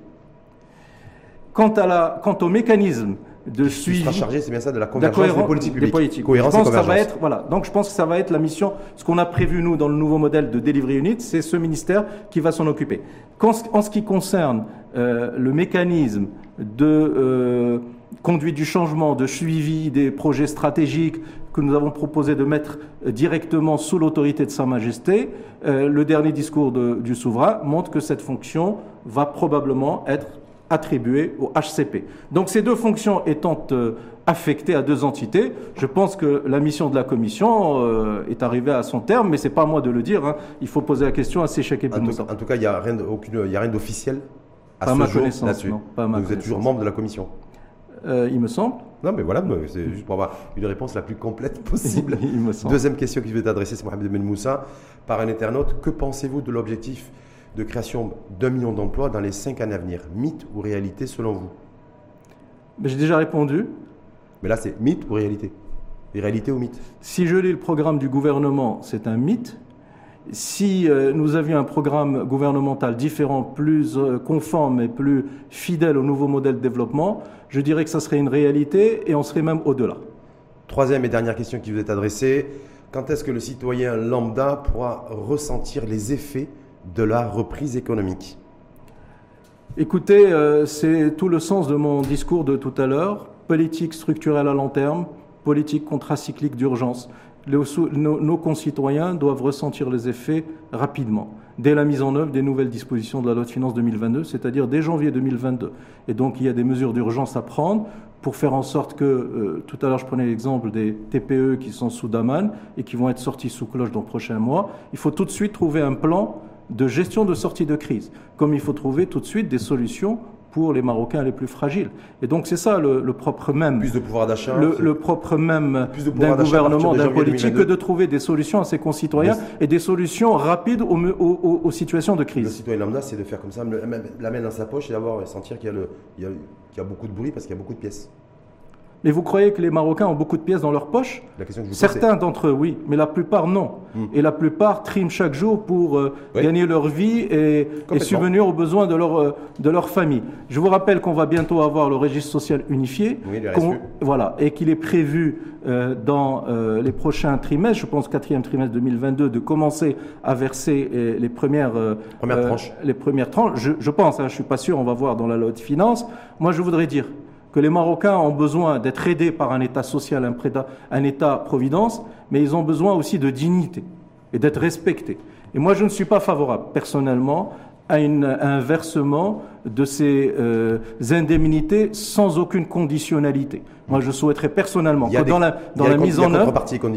B: Quant, à la, quant au mécanisme de suivi
A: seras chargé, c'est bien ça, de la
B: de la
A: convergence des politiques
B: des
A: publiques.
B: politiques.
A: Cohérence
B: je
A: et
B: pense que ça va
A: convergence.
B: être voilà. Donc je pense que ça va être la mission. Ce qu'on a prévu nous dans le nouveau modèle de delivery unit, c'est ce ministère qui va s'en occuper. En ce qui concerne euh, le mécanisme de euh, conduite du changement, de suivi des projets stratégiques que nous avons proposé de mettre euh, directement sous l'autorité de Sa Majesté, euh, le dernier discours de- du souverain montre que cette fonction va probablement être attribuée au HCP. Donc ces deux fonctions étant euh, affectées à deux entités, je pense que la mission de la commission euh, est arrivée à son terme, mais c'est pas à moi de le dire. hein. Il faut poser la question à Séchek et
A: En tout, en tout cas, il n'y a rien d'officiel à
B: Pas
A: ce
B: ma
A: jour
B: connaissance, non, pas ma
A: Vous êtes toujours membre de la commission.
B: Euh, il me semble.
A: Non, mais voilà, c'est juste pour avoir une réponse la plus complète possible.
B: il me semble.
A: Deuxième question qui vais adresser, c'est Mohamed Ben Moussa, par un internaute. Que pensez-vous de l'objectif de création d'un million d'emplois dans les cinq années à venir? Mythe ou réalité selon vous?
B: Mais J'ai déjà répondu.
A: Mais là, c'est mythe ou réalité? Et réalité ou mythe?
B: Si je lis le programme du gouvernement, c'est un mythe. Si euh, nous avions un programme gouvernemental différent, plus euh, conforme et plus fidèle au nouveau modèle de développement, je dirais que ça serait une réalité et on serait même au-delà.
A: Troisième et dernière question qui vous est adressée. Quand est-ce que le citoyen lambda pourra ressentir les effets de la reprise économique?
B: Écoutez, euh, c'est tout le sens de mon discours de tout à l'heure. Politique structurelle à long terme, politique contracyclique d'urgence. Nos concitoyens doivent ressentir les effets rapidement, dès la mise en œuvre des nouvelles dispositions de la loi de finances 2022, c'est-à-dire dès janvier 2022. Et donc il y a des mesures d'urgence à prendre pour faire en sorte que, euh, tout à l'heure je prenais l'exemple des TPE qui sont sous Daman et qui vont être sortis sous cloche dans le prochain mois, il faut tout de suite trouver un plan de gestion de sortie de crise, comme il faut trouver tout de suite des solutions pour les Marocains les plus fragiles. Et donc c'est ça le, le propre même,
A: Plus de pouvoir d'achat
B: le, le propre même d'un gouvernement, d'un politique, que
A: 2022.
B: de trouver des solutions à ses concitoyens et des solutions rapides aux, situations de
A: Le
B: crise.
A: citoyen lambda, c'est de faire comme ça, la main dans sa poche et d'avoir sentir y, le- y qu'il y a beaucoup de bruit parce qu'il y a beaucoup de pièces.
B: Mais vous croyez que les Marocains ont beaucoup de pièces dans leur poche
A: La question que je vous pose, c'est-
B: Certains d'entre eux, oui, mais la plupart, non.
A: Hmm.
B: Et la plupart triment chaque jour pour euh,
A: Oui.
B: gagner leur vie et, subvenir aux besoins de leur, euh, de leur famille. Je vous rappelle qu'on va bientôt avoir le registre social unifié.
A: Oui,
B: voilà, et qu'il est prévu euh, dans les prochains trimestres, je pense quatrième trimestre 2022, de commencer à verser les premières,
A: tranches.
B: les premières tranches. Je, je pense, hein, je suis pas sûr, on va voir dans la loi de finances. Moi, je voudrais dire que les Marocains ont besoin d'être aidés par un État social, un, État-providence, mais ils ont besoin aussi de dignité et d'être respectés. Et moi, je ne suis pas favorable, personnellement, à un versement de ces euh, indemnités sans aucune conditionnalité. Moi, je souhaiterais personnellement que
A: des-
B: dans la, dans mise en œuvre,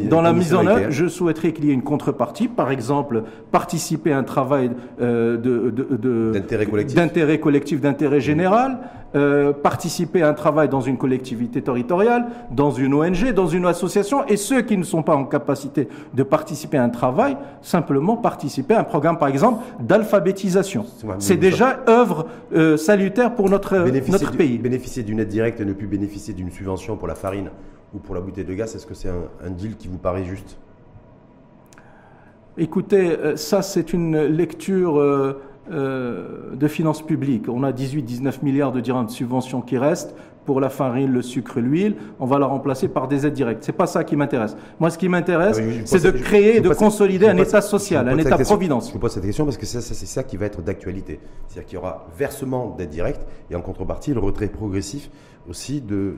B: dans la mise en œuvre, je souhaiterais qu'il y ait une contrepartie, par exemple, participer à un travail euh, de, de- de-
A: D'intérêt collectif.
B: d'intérêt d'intérêt général, euh, participer à un travail dans une collectivité territoriale, dans une ONG, dans une association, et ceux qui ne sont pas en capacité de participer à un travail, simplement participer à un programme, par exemple, d'alphabétisation. C'est déjà œuvre euh, salutaire pour notre,
A: bénéficier
B: notre
A: du-
B: pays.
A: bénéficier d'une aide directe et ne plus bénéficier d'une subvention pour la farine ou pour la bouteille de gaz, est-ce que c'est un, un deal qui vous paraît juste?
B: Écoutez, euh, ça c'est une lecture euh, euh, de finances publiques. On a 18-19 milliards de dirhams de subventions qui restent pour la farine, le sucre, l'huile. On va la remplacer par des aides directes. C'est pas ça qui m'intéresse. Moi, ce qui m'intéresse,
A: Ah
B: c'est de créer
A: je
B: et de consolider
A: je
B: un État social, un État providence.
A: Je vous pose cette question parce que c'est ça qui va être d'actualité. C'est-à-dire qu'il y aura versement d'aide directe et en contrepartie le retrait progressif aussi de,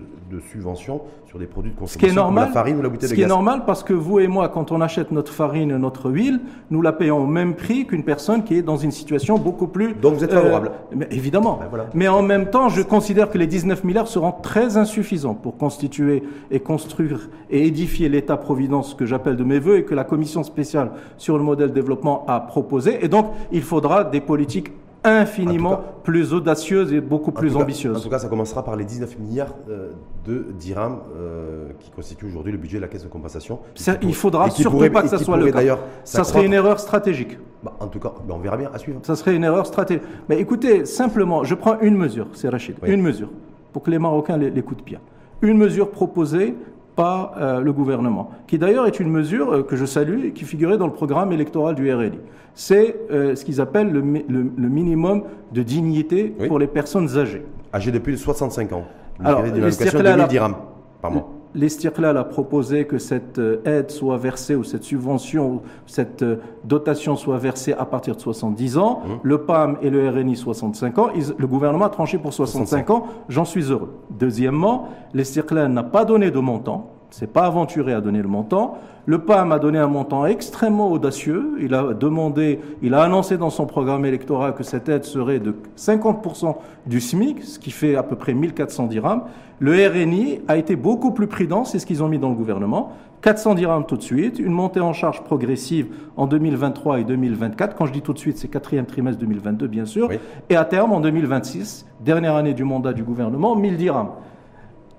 A: subventions sur des produits de
B: consommation ce qui est normal, la farine ou la bouteille de gaz. Ce qui est normal parce que vous et moi, quand on achète notre farine, notre huile, nous la payons au même prix qu'une personne qui est dans une situation beaucoup plus...
A: Donc vous êtes favorable
B: mais Évidemment. Ben mais en même temps, je considère que les 19 milliards seront très insuffisants pour constituer et construire et édifier l'État-providence que j'appelle de mes voeux et que la commission spéciale sur le modèle développement a proposé. Et donc, il faudra des politiques infiniment plus audacieuse et beaucoup plus ambitieuse.
A: En tout cas, ça commencera par les 19 milliards euh, de dirhams euh, qui constituent aujourd'hui le budget de la caisse de compensation.
B: il faudra surtout pas que ça soit le cas. Ça serait une erreur stratégique.
A: Bah, en tout cas, bah, on verra bien à suivre.
B: Ça serait une erreur stratégique. Mais écoutez, simplement, je prends une mesure, c'est Rachid, une mesure, pour que les Marocains l'écoutent bien. Une mesure proposée par euh, le gouvernement, qui d'ailleurs est une mesure euh, que je salue et qui figurait dans le programme électoral du RLI. C'est euh, ce qu'ils appellent le, minimum de dignité pour les personnes âgées.
A: Âgées depuis 65 ans.
B: Alors, les dirhams par mois l'Estirlal a proposé que cette euh, aide soit versée, ou cette subvention, cette euh, dotation soit versée à partir de 70 ans. Mmh. Le PAM et le RNI 65 ans. le gouvernement a tranché pour 65 ans. J'en suis heureux. Deuxièmement, l'Estirlal n'a pas donné de montant s'est pas aventuré à donner le montant. Le PAM a donné un montant extrêmement audacieux. Il a demandé, il a annoncé dans son programme électoral que cette aide serait de 50% du SMIC, ce qui fait à peu près 1400 dirhams. Le RNI a été beaucoup plus prudent, c'est ce qu'ils ont mis dans le gouvernement. 400 dirhams tout de suite, une montée en charge progressive en 2023 et 2024. Quand je dis tout de suite, c'est quatrième trimestre 2022, bien sûr. Et à terme, en 2026, dernière année du mandat du gouvernement, 1000 dirhams.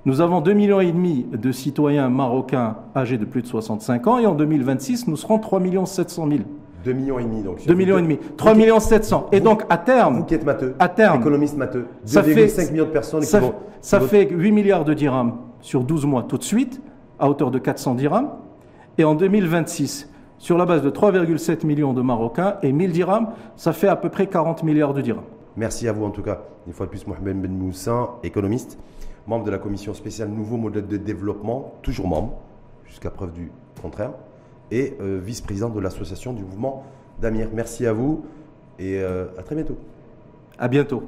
B: Nous avons 2,5 millions et demi de citoyens marocains âgés de plus de 65 ans et en 2026, nous serons 3 700 000.
A: 2 millions et demi donc.
B: 2 millions et demi. 3 millions 700. Et donc à terme.
A: Vous qui êtes matheux.
B: À terme.
A: Économiste matheux. 2,5 millions de personnes.
B: Ça, ça fait 8 milliards de dirhams sur 12 mois tout de suite, à hauteur de 400 dirhams. Et en 2026, sur la base de 3,7 millions de Marocains et 1000 dirhams, ça fait à peu près 40 milliards de dirhams.
A: Merci à vous en tout cas. Une fois de plus, Mohamed Ben Moussin, économiste membre de la commission spéciale Nouveau modèle de développement, toujours membre, jusqu'à preuve du contraire, et euh, vice-président de l'association du mouvement d'Amir. Merci à vous et euh, à très bientôt.
B: À bientôt.